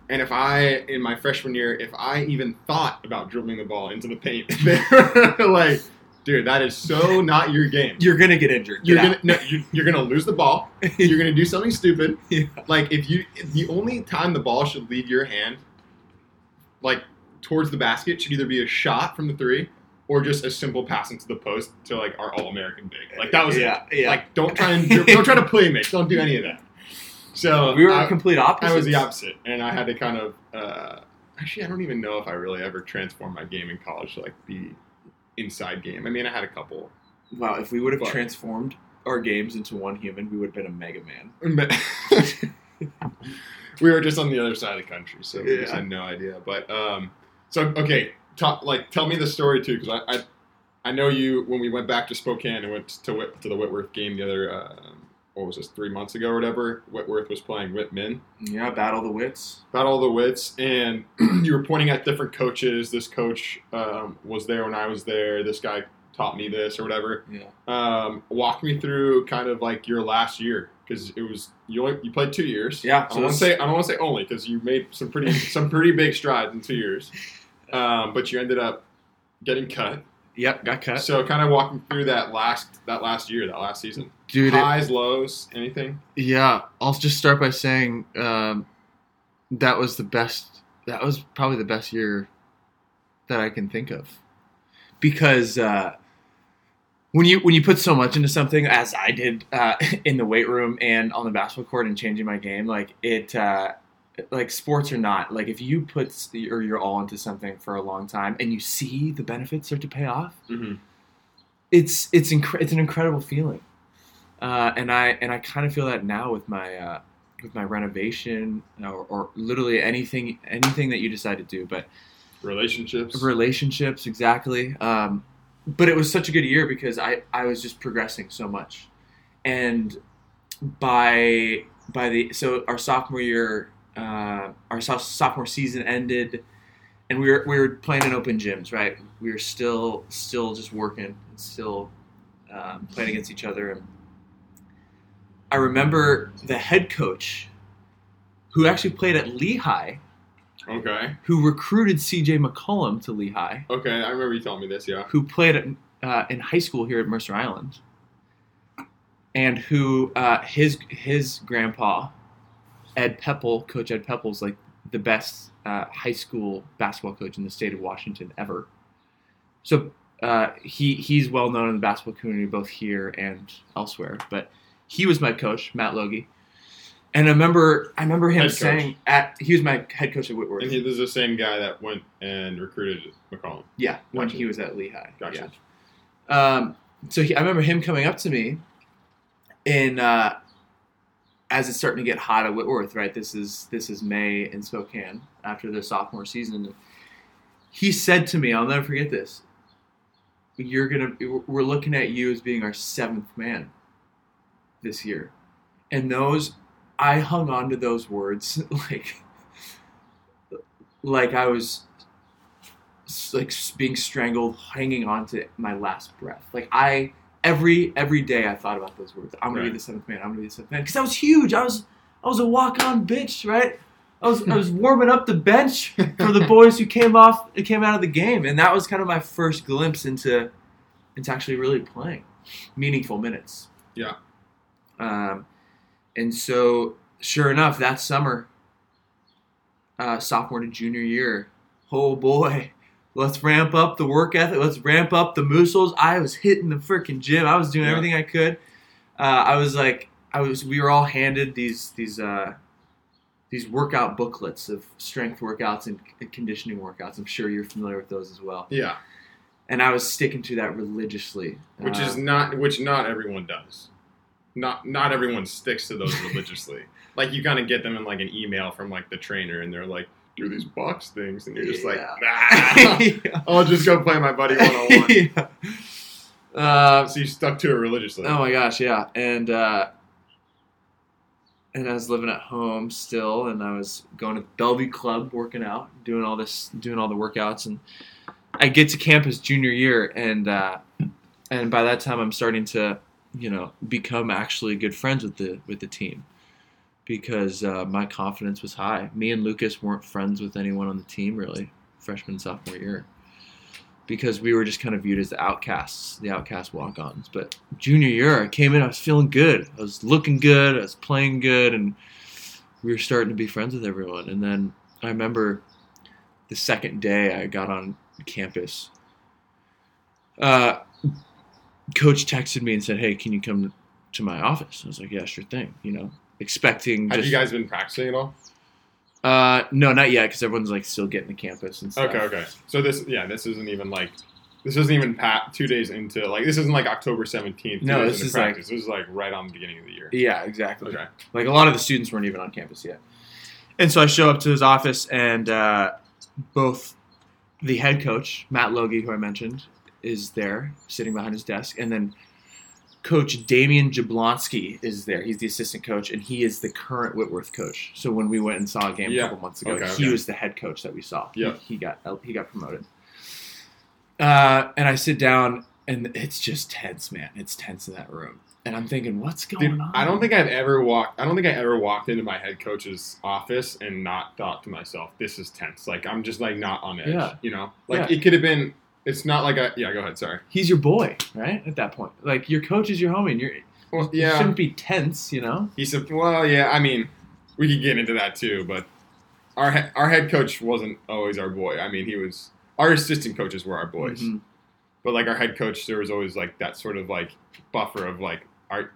and if I in my freshman year, if I even thought about dribbling the ball into the paint, they [laughs] were like, dude, that is so [laughs] not your game. You're gonna get injured. You're Get gonna no, you're, you're gonna lose the ball. [laughs] You're gonna do something stupid. Yeah. Like if you the only time the ball should leave your hand, like towards the basket, should either be a shot from the three or just a simple pass into the post to like our all American big. Like that was yeah, it. yeah. Like don't try and don't try to play make. Don't do any of that. So we were I, complete opposite. I was the opposite, and I had to kind of. Uh, actually, I don't even know if I really ever transformed my game in college to like be inside game. I mean, I had a couple. Wow, if we would have But- transformed our games into one human, we would have been a Mega Man. [laughs] We were just on the other side of the country, so we just had no idea. But um, so okay, talk, like tell me the story too, because I, I I know you when we went back to Spokane and went to Whit, to the Whitworth game the other uh, what was this three months ago or whatever. Whitworth was playing Whitman. Yeah, battle the wits. Battle the wits, and [clears throat] you were pointing at different coaches. This coach um, was there when I was there. This guy taught me this or whatever. Yeah. Um, walk me through kind of like your last year because it was you only, you played two years. Yeah, I don't want to say I don't want to say only because you made some pretty some pretty big strides in two years, [laughs] um, but you ended up getting cut. Yep, got cut. So kind of walking through that last that last year, that last season. Dude, it- Highs, lows, anything. Yeah, I'll just start by saying um, that was the best. That was probably the best year that I can think of, because uh, when you when you put so much into something, as I did uh, [laughs] in the weight room and on the basketball court and changing my game, like it, uh, like sports or not, like if you put or you're all into something for a long time and you see the benefits start to pay off, Mm-hmm. it's it's incre- it's an incredible feeling, uh, and I and I kind of feel that now with my uh, with my renovation or, or literally anything anything that you decide to do, but Relationships. relationships exactly. Um, but it was such a good year because I I was just progressing so much, and by by the so our sophomore year, uh, our sophomore season ended, and we were we were playing in open gyms, right? We were still still just working, and still um, playing against each other, and I remember the head coach, who actually played at Lehigh, okay. who recruited C.J. McCollum to Lehigh, Okay. I remember you telling me this. Yeah. who played at, uh, in high school here at Mercer Island, and who uh, his his grandpa, Ed Pepple, Coach Ed Pepple's like the best uh, high school basketball coach in the state of Washington ever. So uh, he he's well known in the basketball community both here and elsewhere. But he was my coach, Matt Logie. And I remember, I remember him saying at he was my head coach at Whitworth. And he, is the same guy that went and recruited McCollum. Yeah, when Gotcha. he was at Lehigh. Gotcha. Yeah. Um, so he, I remember him coming up to me in uh, as it's starting to get hot at Whitworth. Right, this is this is May in Spokane after their sophomore season. He said to me, "I'll never forget this. You're gonna we're looking at you as being our seventh man this year," and those I hung on to those words [laughs] like like I was like being strangled, hanging on to my last breath. Like I every every day I thought about those words. I'm gonna Right. be the seventh man. I'm gonna be the seventh man because I was huge. I was I was a walk on bitch, right? I was I was [laughs] warming up the bench for the boys who came off came out of the game, and that was kind of my first glimpse into into actually really playing meaningful minutes. Yeah. Um, and so sure enough, that summer, uh, sophomore to junior year, oh boy, let's ramp up the work ethic. Let's ramp up the muscles. I was hitting the freaking gym. I was doing Yeah. everything I could. Uh, I was like, I was. We were all handed these these uh, these workout booklets of strength workouts and, conditioning workouts. I'm sure you're familiar with those as well. Yeah. and I was sticking to that religiously. Which uh, is not which not everyone does. Not not everyone sticks to those [laughs] religiously. like you kind of get them in like an email from like the trainer, and they're like, "Do these box things," and you're just like, "Nah, [laughs] I'll just go play my buddy one on one." Uh, so you stuck to it religiously. Oh my gosh, yeah, and uh, and I was living at home still, and I was going to Bellevue Club, working out, doing all this, doing all the workouts, and I get to campus junior year, and uh, and by that time I'm starting to, you know, become actually good friends with the with the team, because uh, my confidence was high. Me and Lucas weren't friends with anyone on the team really, freshman sophomore year, because we were just kind of viewed as the outcasts, the outcast walk-ons. But junior year, I came in, I was feeling good, I was looking good, I was playing good, and we were starting to be friends with everyone. And then I remember the second day I got on campus. Uh, coach texted me and said, "Hey, can you come to my office?" I was like, "Yeah, sure thing." You know, expecting. Have just, you guys been practicing at all? Uh, no, not yet, because everyone's like still getting to campus and stuff. Okay, okay. So this, yeah, this isn't even like this isn't even pat two days into like this isn't like October seventeenth. No, this is practice. Like, this is like right on the beginning of the year. Yeah, exactly. Okay. Like a lot of the students weren't even on campus yet, and so I show up to his office, and uh, both the head coach, Matt Logie, who I mentioned, is there sitting behind his desk. And then coach Damian Jablonski is there. He's the assistant coach, and he is the current Whitworth coach. So when we went and saw a game yeah. a couple months ago, okay, he okay. was the head coach that we saw. Yeah. He, he got he got promoted. Uh, and I sit down, and it's just tense, man. It's tense in that room and I'm thinking, what's going Dude, on? I don't think I've ever walked. I don't think I ever walked into my head coach's office and not thought to myself, "This is tense." Like I'm just like not on edge. Yeah. You know, like yeah. it could have been. It's not like a. Yeah, go ahead. Sorry. He's your boy, right? At that point, like your coach is your homie, and you're. Well, yeah. You shouldn't be tense, you know. He said, "Well, yeah. I mean, we could get into that too, but our our head coach wasn't always our boy. I mean, he was. Our assistant coaches were our boys." Mm-hmm. But like our head coach, there was always like that sort of like buffer of like, are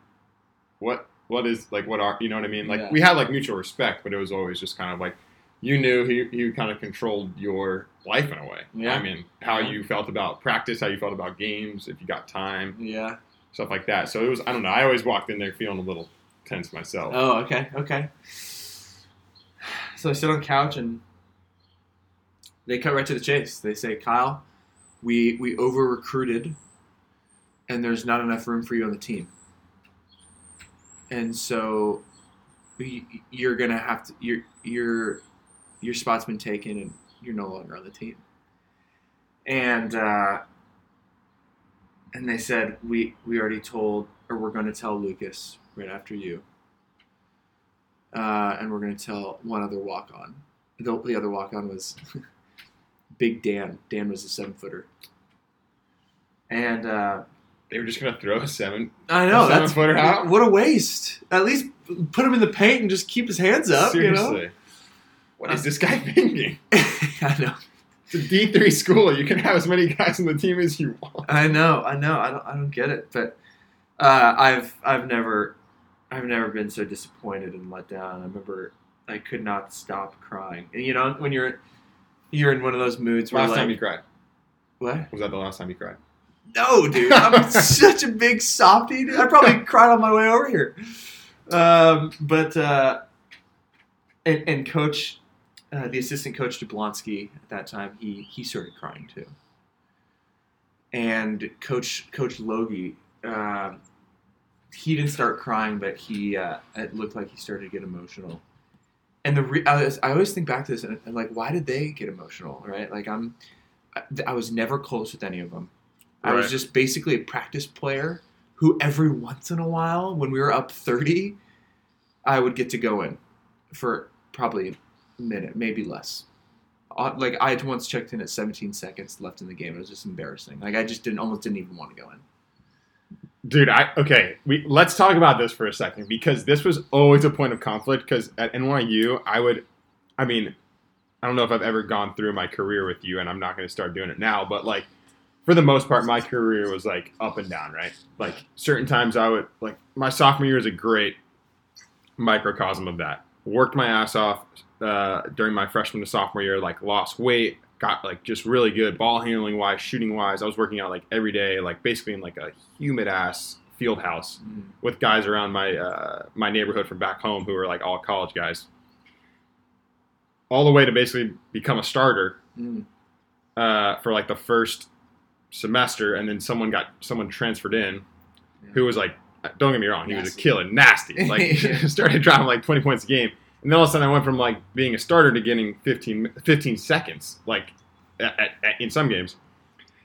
what what is like what are you know what I mean? Like yeah. we had like mutual respect, but it was always just kind of like you knew he he kind of controlled your life in a way. Yeah. I mean, how you felt about practice, how you felt about games, if you got time. Yeah. Stuff like that. So it was I don't know, I always walked in there feeling a little tense myself. Oh, okay, okay. So I sit on the couch and they cut right to the chase. They say, Kyle, we we over recruited and there's not enough room for you on the team and so you're gonna have to your your your spot's been taken and you're no longer on the team. And uh, and they said we we already told or we're going to tell Lucas right after you. Uh, and we're going to tell one other walk on. The, the other walk on was [laughs] Big Dan. Dan was a seven footer. And uh, they were just gonna throw a seven. I know a seven footer out. What a waste! At least put him in the paint and just keep his hands up. Seriously, you know? What is this guy [laughs] thinking? [laughs] I know. It's a D three school. You can have as many guys on the team as you want. I know. I know. I don't. I don't get it. But uh, I've I've never I've never been so disappointed and let down. I remember I could not stop crying. And you know when you're you're in one of those moods where last like, time you cried. What was that? The last time you cried? No, dude. I'm [laughs] such a big softy. Dude. I probably cried on my way over here. Um, but uh, and, and coach, uh, the assistant coach Jablonski at that time, he he started crying too. And coach Coach Logie, uh, he didn't start crying, but he uh, it looked like he started to get emotional. And the re- I, was, I always think back to this and, like, why did they get emotional? Right? Like I'm, I, I was never close with any of them I was just basically a practice player who every once in a while, when we were up 30, I would get to go in for probably minute, maybe less. Uh, like I had once checked in at 17 seconds left in the game. It was just embarrassing. Like I just didn't almost didn't even want to go in. Dude, I okay. We let's talk about this for a second because this was always a point of conflict. Because at NYU, I would, I mean, I don't know if I've ever gone through my career with you, and I'm not going to start doing it now. But like, for the most part, my career was like up and down, right? Like certain times I would like my sophomore year is a great microcosm of that. Worked my ass off uh, during my freshman to sophomore year, like lost weight, got like just really good ball handling wise, shooting wise. I was working out like every day, like basically in like a humid ass field house mm. with guys around my uh, my neighborhood from back home who were like all college guys. All the way to basically become a starter mm. uh, for like the first semester, and then someone got someone transferred in yeah. who was like, don't get me wrong, he nasty. was a killer, nasty. Like [laughs] [laughs] started dropping like 20 points a game. And then all of a sudden, I went from like being a starter to getting 15, 15 seconds, like at, at, in some games.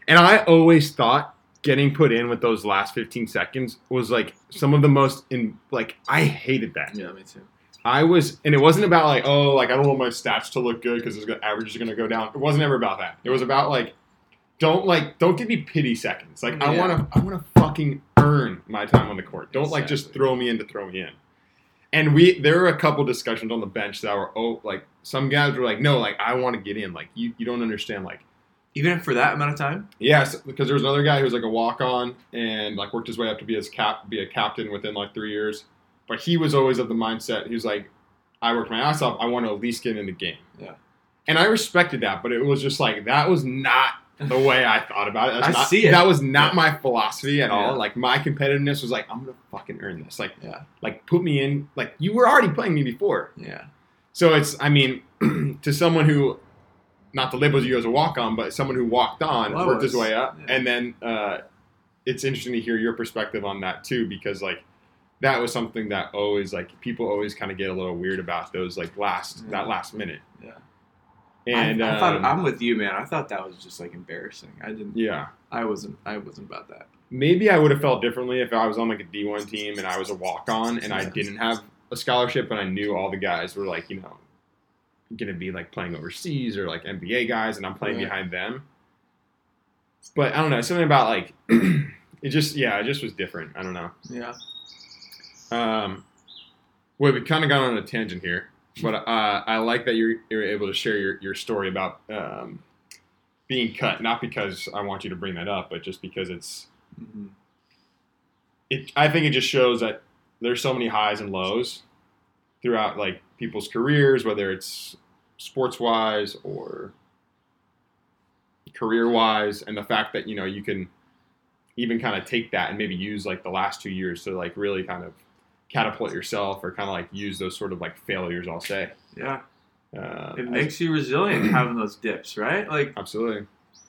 And I always thought getting put in with those last 15 seconds was like some of the most in like I hated that. Yeah, me too. I was, and it wasn't about like, oh, like I don't want my stats to look good because the average is going to go down. It wasn't ever about that. It was about like, don't like, don't give me pity seconds. Like yeah. I want to, I want to fucking earn my time on the court. Don't exactly. like just throw me in to throw me in. And we, there were a couple discussions on the bench that were, oh, like some guys were like, no, like I want to get in. Like you, you don't understand. Like even for that amount of time? Yes, because there was another guy who was like a walk on and like worked his way up to be his cap be a captain within like three years. But he was always of the mindset he was like, I worked my ass off, I want to at least get in the game. Yeah. And I respected that, but it was just like that was not the way I thought about it. That's I not, see it. That was not yeah. my philosophy at yeah. all. Like my competitiveness was like, I'm gonna fucking earn this. Like, yeah. like put me in. Like you were already playing me before. Yeah. So it's, I mean, [clears throat] to someone who not to label you as a walk on, but someone who walked on, well, worked his way up, yeah. and then uh, it's interesting to hear your perspective on that too, because like that was something that always like people always kind of get a little weird about those like last that last minute. Yeah. And I, I thought um, I'm with you, man. I thought that was just like embarrassing. I didn't. Yeah. I wasn't. I wasn't about that. Maybe I would have felt differently if I was on like a D1 team and I was a walk on and I didn't have a scholarship and I knew all the guys were like you know to be like playing overseas or like NBA guys, and I'm playing right. behind them. But I don't know, something about like [clears throat] it just yeah, it just was different. I don't know. Yeah. Um, well, we kind of got on a tangent here, but uh, I like that you're you're able to share your your story about um, being cut, not because I want you to bring that up, but just because it's. Mm-hmm. It, I think it just shows that there's so many highs and lows throughout like people's careers, whether it's sports wise or career wise, and the fact that you know you can even kind of take that and maybe use like the last two years to like really kind of catapult yourself or kind of like use those sort of like failures. I'll say. Yeah. Uh, it makes you resilient [clears throat] having those dips, right? Like absolutely.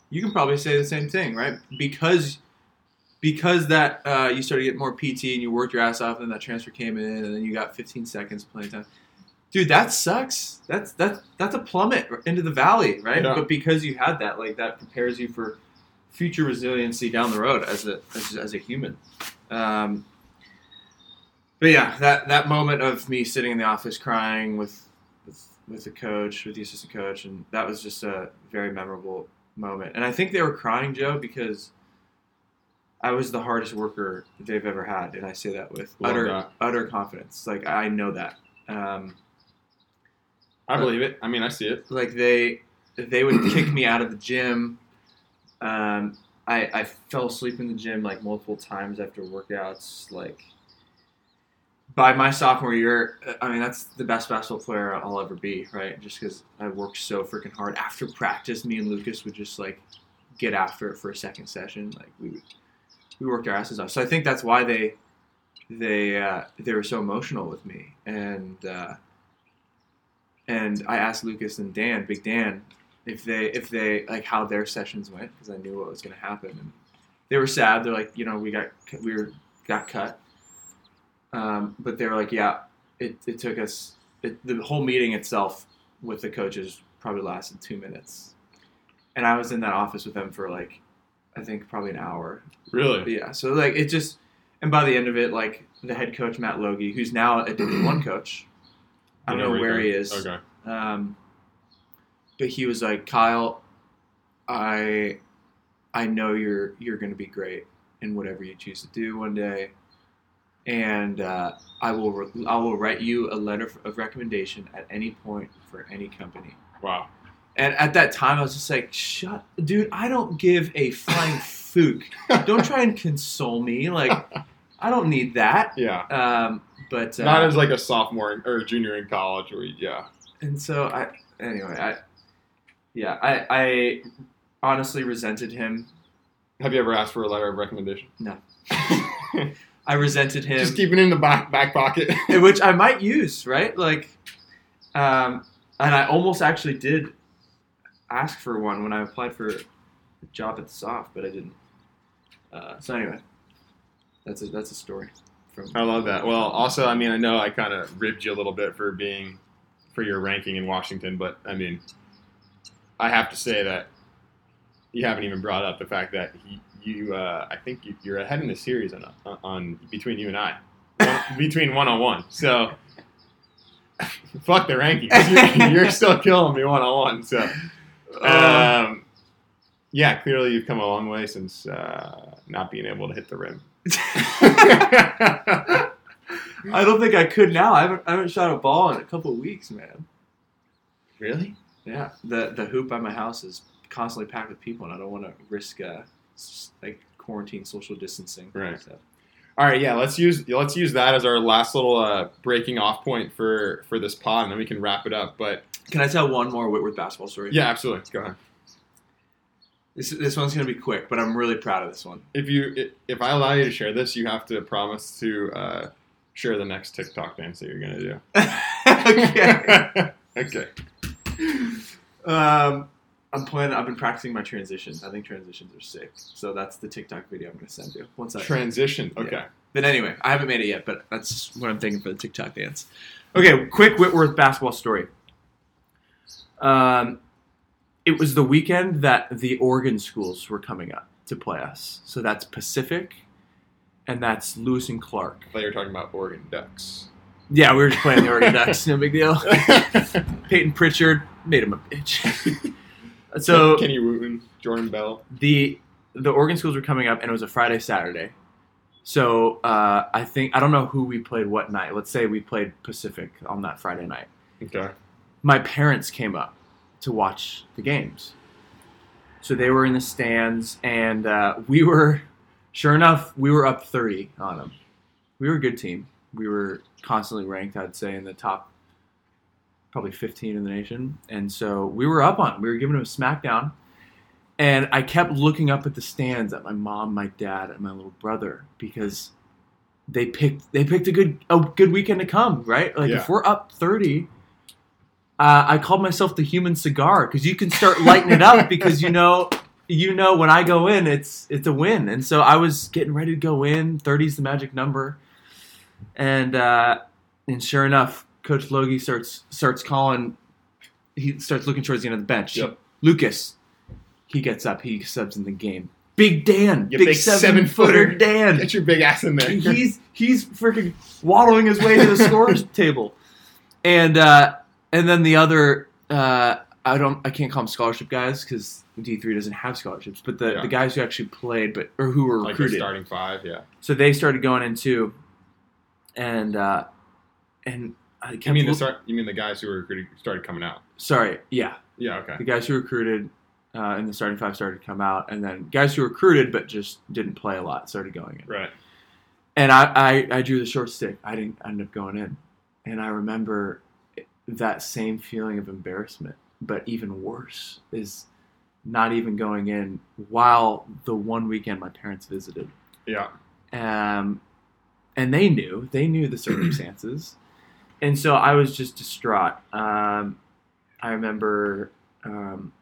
You can probably say the same thing, right? Because because that uh, you started to get more PT and you worked your ass off, and then that transfer came in, and then you got 15 seconds playing time dude, that sucks. That's that's that's a plummet into the valley, right? Yeah. But because you had that, like that prepares you for future resiliency down the road as a as, as a human. Um, but yeah, that that moment of me sitting in the office crying with with with the coach, with the assistant coach, and that was just a very memorable moment. And I think they were crying, Joe, because I was the hardest worker they've ever had, and I say that with Love utter that. utter confidence. Like I know that. Um, I believe it. I mean, I see it. Like they they would [clears throat] kick me out of the gym. Um, I I fell asleep in the gym like multiple times after workouts. Like by my sophomore year, I mean that's the best basketball player I'll ever be, right? Just because I worked so freaking hard. After practice, me and Lucas would just like get after it for a second session. Like we we worked our asses off. So I think that's why they they uh, they were so emotional with me and. Uh, and I asked Lucas and Dan, Big Dan, if they if they like how their sessions went because I knew what was going to happen, and they were sad. They're like, you know, we got we were got cut, um, but they were like, yeah, it, it took us it, the whole meeting itself with the coaches probably lasted two minutes, and I was in that office with them for like I think probably an hour. Really? Yeah. So like it just and by the end of it, like the head coach Matt Logie, who's now a Division One [clears throat] coach I don't know where he is. Okay. Um, but he was like, Kyle, I, I know you're you're going to be great in whatever you choose to do one day, and uh, I will re- I will write you a letter of recommendation at any point for any company. Wow. And at that time, I was just like, "Shut, dude! I don't give a flying [laughs] fook. Don't try and console me. Like, I don't need that." Yeah. Um, but uh, not as like a sophomore or a junior in college, or yeah. And so I anyway I Yeah, I, I honestly resented him. Have you ever asked for a letter of recommendation? No. [laughs] I resented him. Just keeping it in the back back pocket, [laughs] which I might use, right? Like, um, and I almost actually did ask for one when I applied for a job at the Soft, but I didn't. Uh, so anyway, that's a that's a story. From I love that. Well, also, I mean, I know I kind of ribbed you a little bit for being for your ranking in Washington, but I mean, I have to say that you haven't even brought up the fact that he, you, uh, I think you, are ahead in the series on, on between you and I, [laughs] between one on one. So [laughs] fuck the rankings. You're, you're, still killing me one on one. So, uh. um, yeah, clearly you've come a long way since uh, not being able to hit the rim. [laughs] I don't think I could now. I haven't, I haven't shot a ball in a couple of weeks, man. Really? Yeah. The the hoop by my house is constantly packed with people, and I don't want to risk uh, like quarantine, social distancing. Right. So. All right, yeah. Let's use let's use that as our last little uh, breaking off point for for this pod, and then we can wrap it up. But can I tell one more Whitworth basketball story? Yeah, absolutely. Go ahead. This this one's gonna be quick, but I'm really proud of this one. If you if I allow you to share this, you have to promise to uh, share the next TikTok dance that you're gonna do. [laughs] okay. [laughs] okay. Um, I'm planning. I've been practicing my transitions. I think transitions are sick. So that's the TikTok video I'm going to send you. Once I transition. Okay. Yeah. But anyway, I haven't made it yet, but that's what I'm thinking for the TikTok dance. Okay, quick Whitworth basketball story. Um, it was the weekend that the Oregon schools were coming up to play us. So that's Pacific, and that's Lewis and Clark. I thought you were talking about Oregon Ducks. Yeah, we were just playing the Oregon Ducks. No big deal. [laughs] Payton Pritchard made him a bitch. [laughs] [laughs] so Kenny Wooten, Jordan Bell. The the Oregon schools were coming up, and it was a Friday Saturday. So uh, I think I don't know who we played what night. Let's say we played Pacific on that Friday night. Okay. My parents came up to watch the games, so they were in the stands, and uh, we were, sure enough, we were up thirty on them. We were a good team. We were constantly ranked, I'd say, in the top probably 15 in the nation. And so we were up on We were giving him a smackdown. And I kept looking up at the stands at my mom, my dad, and my little brother because they picked they picked a good a good weekend to come, right? Like yeah. if we're up 30, uh, I called myself the human cigar because you can start lighting it up [laughs] because you know you know when I go in it's it's a win. And so I was getting ready to go in. 30 is the magic number. And uh, and sure enough, Coach Logie starts starts calling. He starts looking towards the end of the bench. Yep. Lucas, he gets up. He subs in the game. Big Dan, big, big, seven, seven footer, footer Dan. Get your big ass in there. he's he's freaking waddling his way to the [laughs] scores table, and uh, and then the other uh, I don't I can't call them scholarship guys because D three doesn't have scholarships, but the, yeah. the guys who actually played but or who were like recruited, starting five, yeah. So they started going into, and uh, and I you mean the start? You mean the guys who were recruited started coming out? Sorry, yeah, yeah, okay. The guys who recruited uh, in the starting five started to come out, and then guys who recruited but just didn't play a lot started going in. Right. And I, I, I drew the short stick. I didn't end up going in, and I remember that same feeling of embarrassment. But even worse is not even going in while the one weekend my parents visited. Yeah. Um, and they knew they knew the circumstances and so I was just distraught. Um, I remember um,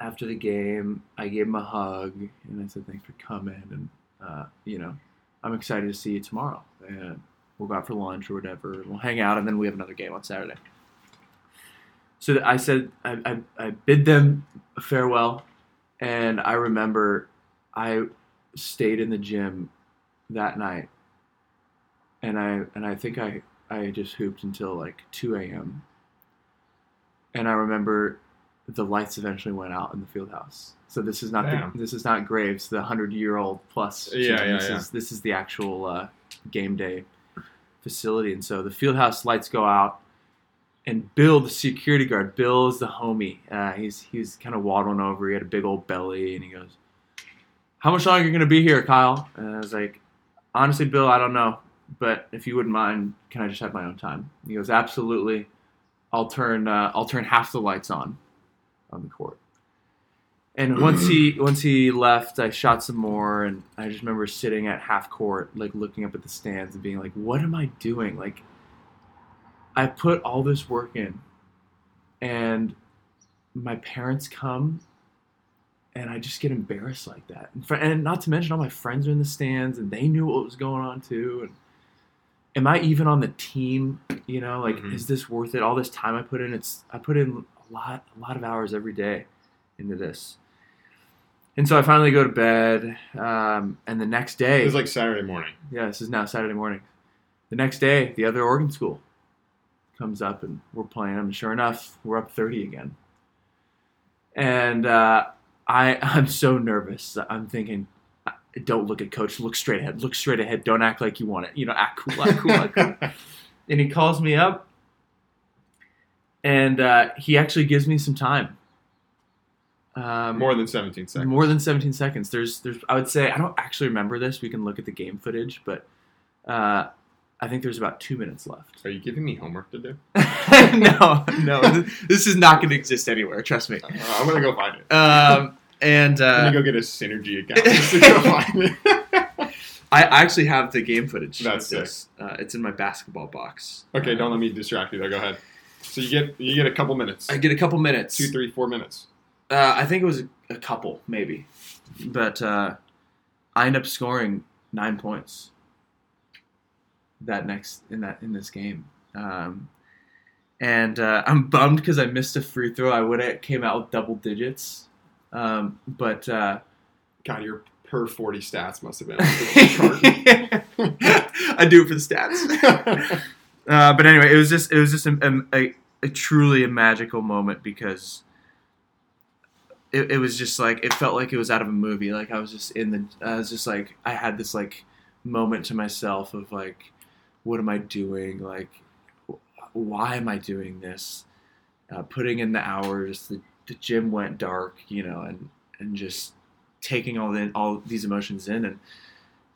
after the game, I gave him a hug and I said, "Thanks for coming," and uh, you know, I'm excited to see you tomorrow, and we'll go out for lunch or whatever. We'll hang out, and then we have another game on Saturday. So I said, I, I, I bid them farewell, and I remember I stayed in the gym that night, and I and I think I I just hooped until like 2 a.m. And I remember the lights eventually went out in the field house. So this is not the, this is not Graves, the hundred year old plus. Yeah, yeah, this yeah. is this is the actual uh, game day facility. And so the field house lights go out, and Bill, the security guard, Bill is the homie. Uh, he's he's kind of waddling over. He had a big old belly, and he goes, "How much longer are you gonna be here, Kyle?" And I was like, "Honestly, Bill, I don't know but if you wouldn't mind, can I just have my own time? He goes, absolutely. I'll turn uh, I'll turn half the lights on on the court. And [clears throat] once he once he left, I shot some more, and I just remember sitting at half court, like looking up at the stands and being like, "What am I doing? Like, I put all this work in, and my parents come, and I just get embarrassed like that. And, fr- and not to mention, all my friends are in the stands, and they knew what was going on too. And am I even on the team? You know, like, Mhm. is this worth it? All this time I put in, it's I put in a lot, a lot of hours every day into this. And so I finally go to bed, um, and the next day, It was like Saturday morning. yeah, this is now Saturday morning. The next day, the other Oregon school comes up and we're playing them. And sure enough, we're up 30 again. And uh, I, [laughs] I'm so nervous. I'm thinking, don't look at coach. Look straight ahead. Look straight ahead. Don't act like you want it. You know, act cool, act cool, act cool. [laughs] And he calls me up and uh, he actually gives me some time. Um, More than 17 seconds. more than 17 seconds. There's, there's. I would say I don't actually remember this. We can look at the game footage, but uh, I think there's about two minutes left. Are you giving me homework to do? [laughs] no, no, [laughs] this is not going to exist anywhere. Trust me. Uh, I'm gonna go find it. Um, and I'm uh, gonna go get a synergy account just to go [laughs] find it. I actually have the game footage. That's of this. Uh, it's in my basketball box. okay, Uh, don't let me distract you there. Go ahead. So you get you get a couple minutes. I get a couple minutes. Two, three, four minutes. Uh, I think it was a, a couple, maybe, but uh, I end up scoring nine points that next in that in this game, um, and uh, I'm bummed because I missed a free throw. I would have came out with double digits, um, but uh, God, your per 40 stats must have been [laughs] I do it for the stats. [laughs] Uh, but anyway, it was just it was just a, a, a truly a magical moment because it, it was just like it felt like it was out of a movie. Like I was just in the I was just like I had this like moment to myself of like what am I doing? Like why am I doing this? Uh, putting in the hours, the, the gym went dark, you know, and and just taking all the all these emotions in and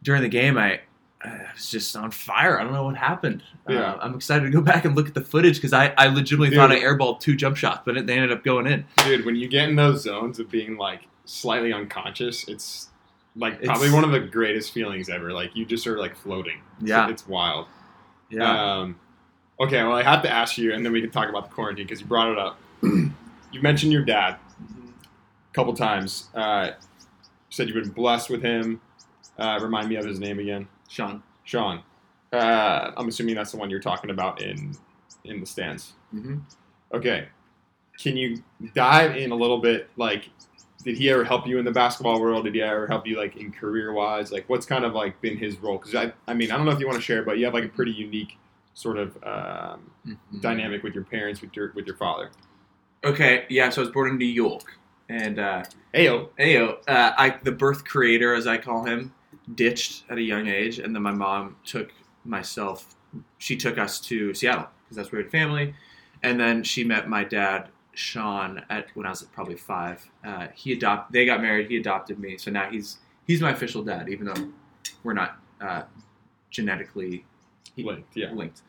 during the game I I was just on fire. I don't know what happened. Yeah. Uh, I'm excited to go [laughs] back and look at the footage because I, I legitimately thought I airballed two jump shots, but it, they ended up going in. Dude, when you get in those zones of being like slightly unconscious, it's like It's- probably one of the greatest feelings ever. Like you just are like floating. It's- Yeah. it's wild. Yeah. Um, okay, well, I have to ask you, and then we can talk about the quarantine because you brought it up. [clears throat] you mentioned your dad a couple times. Uh, you said you've been blessed with him. Uh, remind me of his name again. Sean. Sean. Uh, I'm assuming that's the one you're talking about in in the stands. Mm-hmm. Okay. Can you dive in a little bit? Like, did he ever help you in the basketball world? Did he ever help you like in career wise? Like, what's kind of like been his role? Because I, I mean, I don't know if you want to share, but you have like a pretty unique sort of um, Mm-hmm. dynamic with your parents, with your with your father. Okay, yeah. So I was born in New York, and uh, Ayo. Ayo, uh, I the birth creator, as I call him, ditched at a young age, and then my mom took myself. She took us to Seattle because that's where we had family, and then she met my dad, Sean, at when I was probably five. Uh, he adopt. They got married. He adopted me, so now he's he's my official dad, even though we're not uh, genetically Linked, yeah. linked.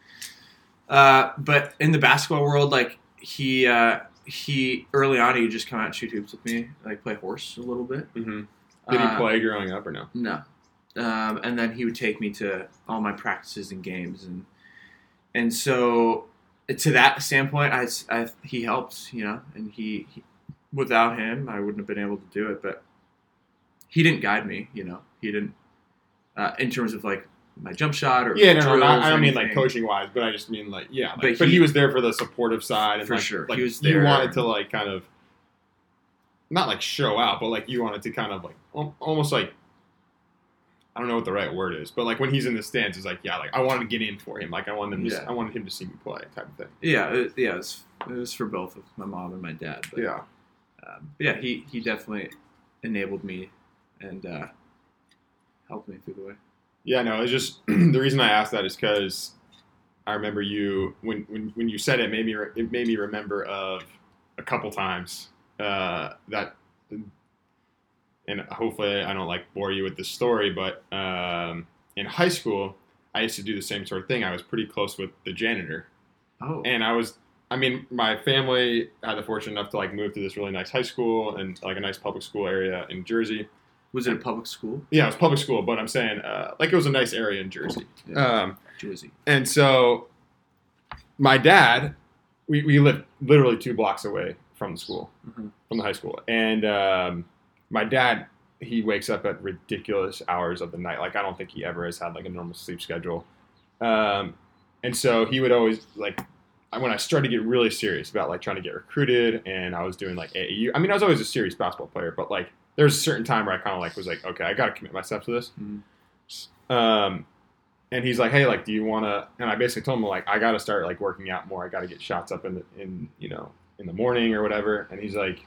Uh, but in the basketball world, like he uh, he early on, he would just come out and shoot hoops with me, like play horse a little bit. hmm Did he Uh, play growing up or no? No. Um, and then he would take me to all my practices and games, and and so to that standpoint, I, I he helped, you know, and he, he without him, I wouldn't have been able to do it. But he didn't guide me, you know, he didn't uh, in terms of like my jump shot or Yeah, no, no, I don't mean like coaching wise, but I just mean like yeah, like, But but, he, he- was there for the supportive side and For like, sure. like He was you there. wanted to like kind of not like show out, but like you wanted to kind of like almost like I don't know what the right word is, but like when he's in the stands, it's like yeah, like I wanted to get in for him, like I wanted him to, Yeah. I wanted him to see me play, type of thing. Yeah, it, yeah, it was, it was for both of my mom and my dad. But, Yeah, um, yeah, he he definitely enabled me and uh, helped me through the way. Yeah, no, it's just [clears throat] the reason I asked that is because I remember you when when when you said it made me re- it made me remember of a couple times uh, that and hopefully I don't like bore you with this story, but um, in high school I used to do the same sort of thing. I was pretty close with the janitor, Oh, and I was I mean, my family had the fortune enough to like move to this really nice high school and like a nice public school area in Jersey. Was it a public school? Yeah, it was public school, but I'm saying uh, like it was a nice area in Jersey. Yeah. Um, Jersey. and so my dad, we, we lived literally two blocks away from the school, Mhm. from the high school. And um, my dad, he wakes up at ridiculous hours of the night. Like I don't think he ever has had like a normal sleep schedule. Um, and so he would always like when I started to get really serious about like trying to get recruited, and I was doing like AAU. I mean, I was always a serious basketball player, but like there was a certain time where I kind of like was like, okay, I got to commit myself to this. Mhm. Um, and he's like, hey, like, do you want to? And I basically told him like, I got to start like working out more. I got to get shots up in the in you know in the morning or whatever. And he's like,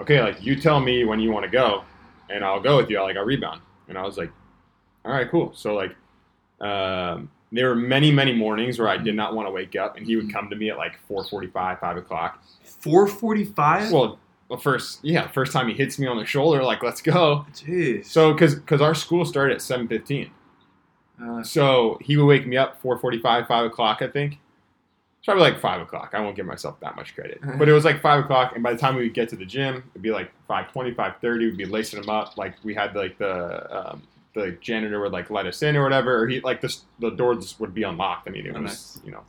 okay, like you tell me when you want to go, and I'll go with you. I'll like I'll rebound. And I was like, all right, cool. So like, um, there were many many mornings where I did not want to wake up, and he would come to me at like four forty five, five o'clock. Four forty-five. Well, well, first yeah, first time he hits me on the shoulder, like let's go. jeez. So because because our school started at seven fifteen. Uh, So he would wake me up 4:45, 5 o'clock, I think. It's probably like five o'clock. I won't give myself that much credit, but it was like five o'clock. And by the time we would get to the gym, it'd be like 5:20, 5:30. We'd be lacing them up. Like we had like the um, the janitor would like let us in or whatever. Or he like the the doors would be unlocked. I mean, it Oh, was nice. you know,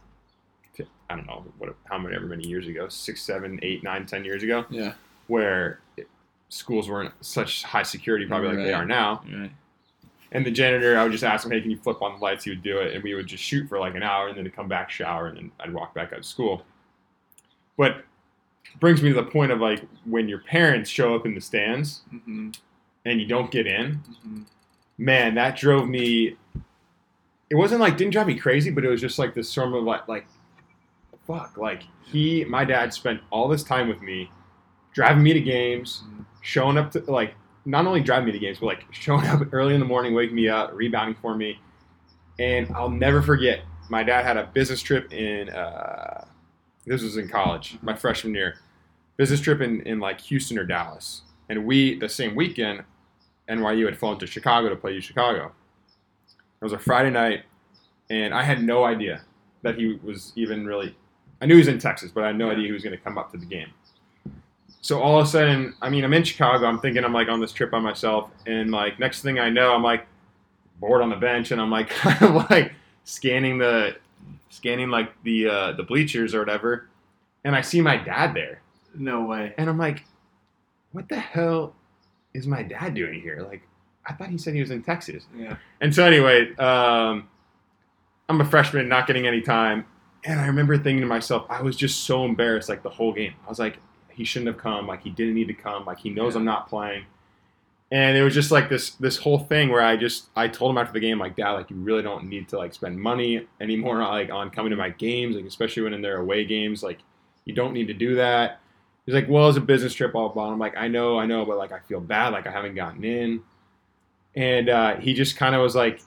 I don't know what how many ever many years ago, six, seven, eight, nine, ten years ago, yeah. Where schools weren't such high security probably like they are now. Right. And the janitor, I would just ask him, "Hey, can you flip on the lights?" He would do it, and we would just shoot for like an hour, and then come back, shower, and then I'd walk back out of school. But brings me to the point of like when your parents show up in the stands Mm-hmm. and you don't get in, Mm-hmm. man, that drove me. It wasn't like didn't drive me crazy, but it was just like this sort of like like, fuck, like he, my dad spent all this time with me, driving me to games, showing up to like not only driving me to games, but like showing [laughs] up early in the morning, waking me up, rebounding for me, and I'll never forget. My dad had a business trip in. Uh, this was in college, my freshman year. Business trip in, in like Houston or Dallas, and we the same weekend NYU had flown to Chicago to play U Chicago. It was a Friday night, and I had no idea that he was even really. I knew he was in Texas, but I had no idea he was going to come up to the game. So all of a sudden, I mean, I'm in Chicago. I'm thinking I'm like on this trip by myself, and like next thing I know, I'm like bored on the bench, and I'm like [laughs] kind of like scanning the scanning like the uh, the bleachers or whatever, and I see my dad there. No way. And I'm like, what the hell is my dad doing here? Like, I thought he said he was in Texas. Yeah. And so, anyway, um, I'm a freshman, not getting any time. And I remember thinking to myself, I was just so embarrassed, like the whole game. I was like, he shouldn't have come. Like, he didn't need to come. Like, he knows Yeah. I'm not playing. And it was just like this this whole thing where I just I told him after the game like dad like you really don't need to like spend money anymore [laughs] like on coming to my games like especially when they're away games like you don't need to do that He's like, well, it's a business trip, blah, blah, blah. I'm like, I know, I know, but like, I feel bad. Like, I haven't gotten in. And uh, he just kind of was like,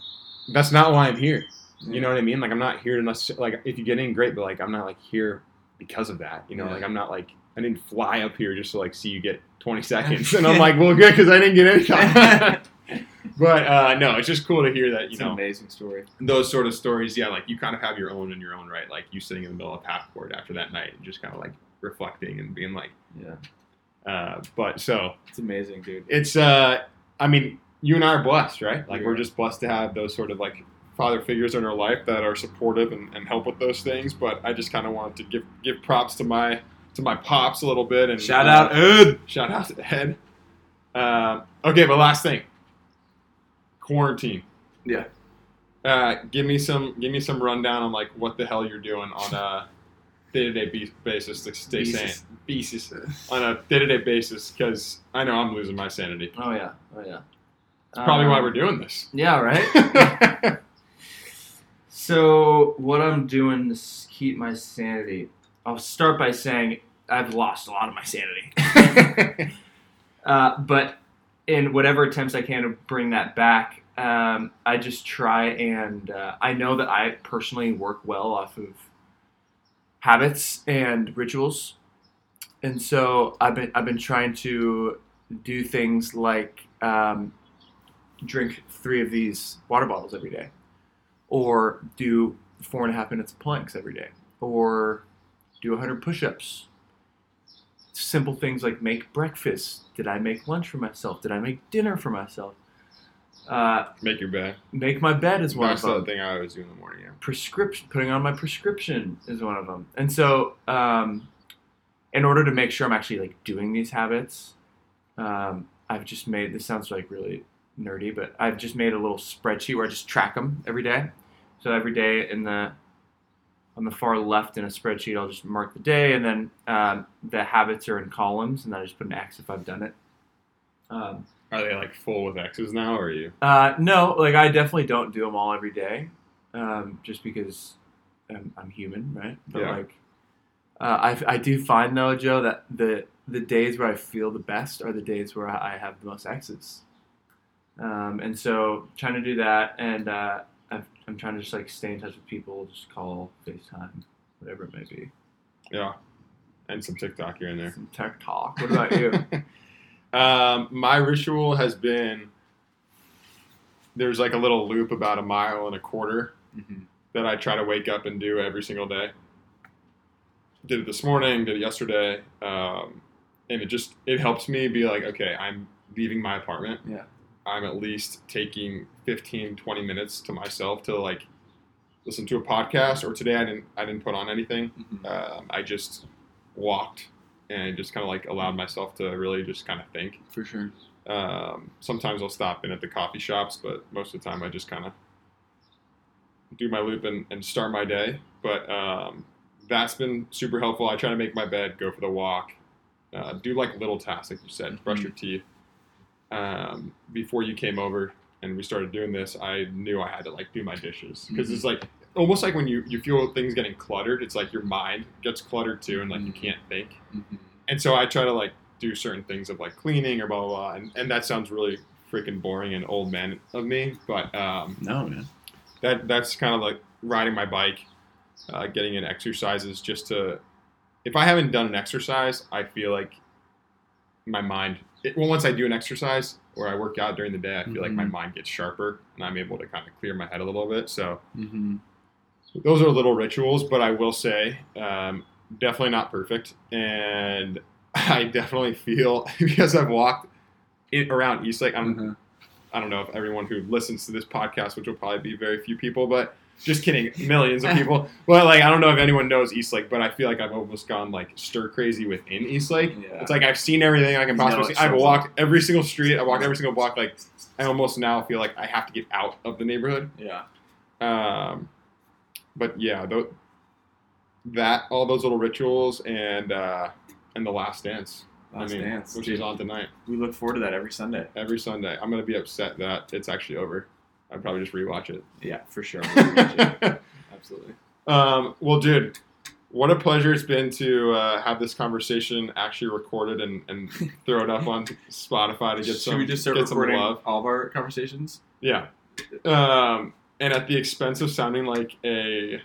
that's not why I'm here. You know what I mean? Like, I'm not here unless, like, if you get in, great, but like, I'm not like here because of that. You know, Yeah. like, I'm not like, I didn't fly up here just to like see you get 20 [laughs] seconds. And I'm like, well, good, because I didn't get any time. [laughs] but uh, no, it's just cool to hear that, you It's know, an amazing story. those sort of stories, yeah, like you kind of have your own in your own right. Like you sitting in the middle of half court after that night and just kind of like reflecting and being like, Yeah. uh, but so It's amazing, dude. it's, uh, I mean, you and I are blessed, right? Like We we're just blessed to have those sort of like father figures in our life that are supportive and, and help with those things. But I just kind of wanted to give give props to my to my pops a little bit and Shout out Ed. shout out to Ed. Um, okay, but last thing, quarantine. Yeah. Uh, give me some give me some rundown on like what the hell you're doing on a day to day basis to stay Beasis. sane. Basis [laughs] on a day to day basis because I know I'm losing my sanity. Oh yeah. Oh yeah. It's probably why Um, we're doing this. Yeah. Right. [laughs] So what I'm doing to keep my sanity, I'll start by saying I've lost a lot of my sanity. [laughs] uh, but in whatever attempts I can to bring that back, um, I just try and uh, I know that I personally work well off of habits and rituals, and so I've been I've been trying to do things like um, drink three of these water bottles every day or do four and a half minutes of planks every day, or do 100 push-ups. Simple things like make breakfast. Did I make lunch for myself? Did I make dinner for myself? Uh, make your bed. Make my bed is one That's of them. the thing I always do in the morning. Yeah. Prescription, putting on my prescription is one of them. And so, um, in order to make sure I'm actually like doing these habits, um, I've just made. This sounds like really nerdy, but I've just made a little spreadsheet where I just track them every day. So every day in the on the far left in a spreadsheet, I'll just mark the day, and then um, the habits are in columns, and then I just put an X if I've done it. Um, Are they like full with X's now, or are you? uh, no, like I definitely don't do them all every day, um, just because I'm, I'm human, right? But Yeah. like, uh, I, I do find though, Joe, that the the days where I feel the best are the days where I have the most X's. Um, and so trying to do that, and uh, I've, I'm trying to just like stay in touch with people, just call, FaceTime, whatever it may be. Yeah. And some TikTok here and there. Some tech talk. What about you? [laughs] um, my ritual has been there's like a little loop about a mile and a quarter Mhm. that I try to wake up and do every single day. Did it this morning, did it yesterday, um, and it just it helps me be like, okay, I'm leaving my apartment. Yeah. I'm at least taking 15, 20 minutes to myself to like listen to a podcast. Or today I didn't I didn't put on anything. Mhm. Um, I just walked and just kind of like allowed myself to really just kind of think. For sure. Um, sometimes I'll stop in at the coffee shops, but most of the time I just kind of do my loop and, and start my day. But um, that's been super helpful. I try to make my bed, go for the walk, uh, do like little tasks, like you said, brush your teeth. Um, before you came over and we started doing this, I knew I had to like do my dishes because it's like almost like when you, you feel things getting cluttered, it's like your mind gets cluttered too, and like you can't think Mhm. and so I try to like do certain things of like cleaning or blah blah blah, and, and that sounds really freaking boring and old man of me, but um, No, man. that that's kind of like riding my bike, uh, getting in exercises just to. If I haven't done an exercise, I feel like my mind. It, well, once I do an exercise or I work out during the day, I feel like my Mhm. mind gets sharper and I'm able to kind of clear my head a little bit. So Mm-hmm. those are little rituals, but I will say, um, definitely not perfect. And [laughs] I definitely feel [laughs] because I've walked it around Eastlake. I'm, Mhm. I don't know if everyone who listens to this podcast, which will probably be very few people, but just kidding, [laughs] millions of people. Well, like I don't know if anyone knows Eastlake, but I feel like I've almost gone like stir crazy within Eastlake. Yeah. It's like I've seen everything I can You know possibly see. I've walked every single street. I walked every single block. Like I almost now feel like I have to get out of the neighborhood. Yeah. Um, but yeah, tho- that all those little rituals and uh, and the last dance. Last I mean, dance. which dude. is on tonight We look forward to that every Sunday. every Sunday. I'm gonna be upset that it's actually over. I'd probably just rewatch it. Yeah, for sure. [laughs] Absolutely. um, well, dude, what a pleasure it's been to uh, have this conversation actually recorded and, and throw it up on Spotify to get Should some we just start recording love. all of our conversations? Yeah. Um, and at the expense of sounding like a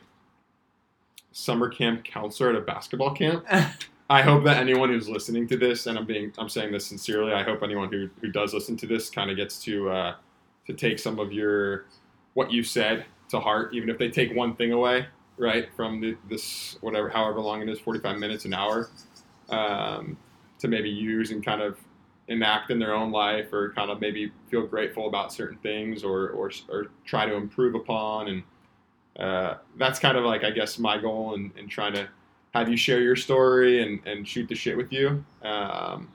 summer camp counselor at a basketball camp, [laughs] I hope that anyone who's listening to this, and I'm being I'm saying this sincerely, I hope anyone who, who does listen to this kind of gets to uh, to take some of your what you said to heart, even if they take one thing away, right, from the, this whatever however long it is, 45 minutes an hour, um, to maybe use and kind of enact in their own life or kind of maybe feel grateful about certain things or, or, or try to improve upon. And uh, that's kind of like, I guess, my goal in, in trying to have you share your story and, and shoot the shit with you. Um,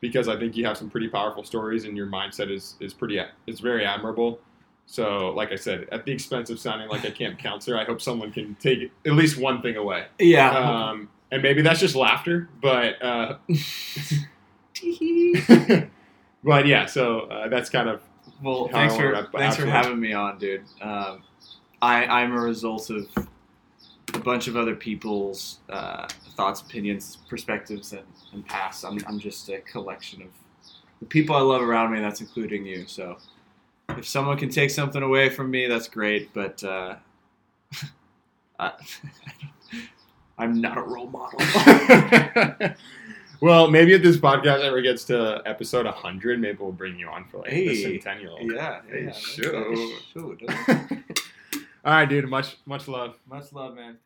because I think you have some pretty powerful stories and your mindset is, is pretty, is very admirable. So, like I said, at the expense of sounding like a camp [laughs] counselor, I hope someone can take at least one thing away. Yeah. Um, and maybe that's just laughter, but uh, [laughs] but yeah, so uh, that's kind of well, how thanks I for wanna wrap- thanks for having me on, dude. Um, I I'm a result of a bunch of other people's uh, thoughts, opinions, perspectives, and, and past. I'm I'm just a collection of the people I love around me. That's including you. So if someone can take something away from me, that's great. But uh, [laughs] I, [laughs] I'm not a role model. [laughs] well, maybe if this podcast ever gets to episode 100, maybe we'll bring you on for like the centennial. yeah, Hey, yeah. show. Shoot. All right, dude. Much much love. Much love, man.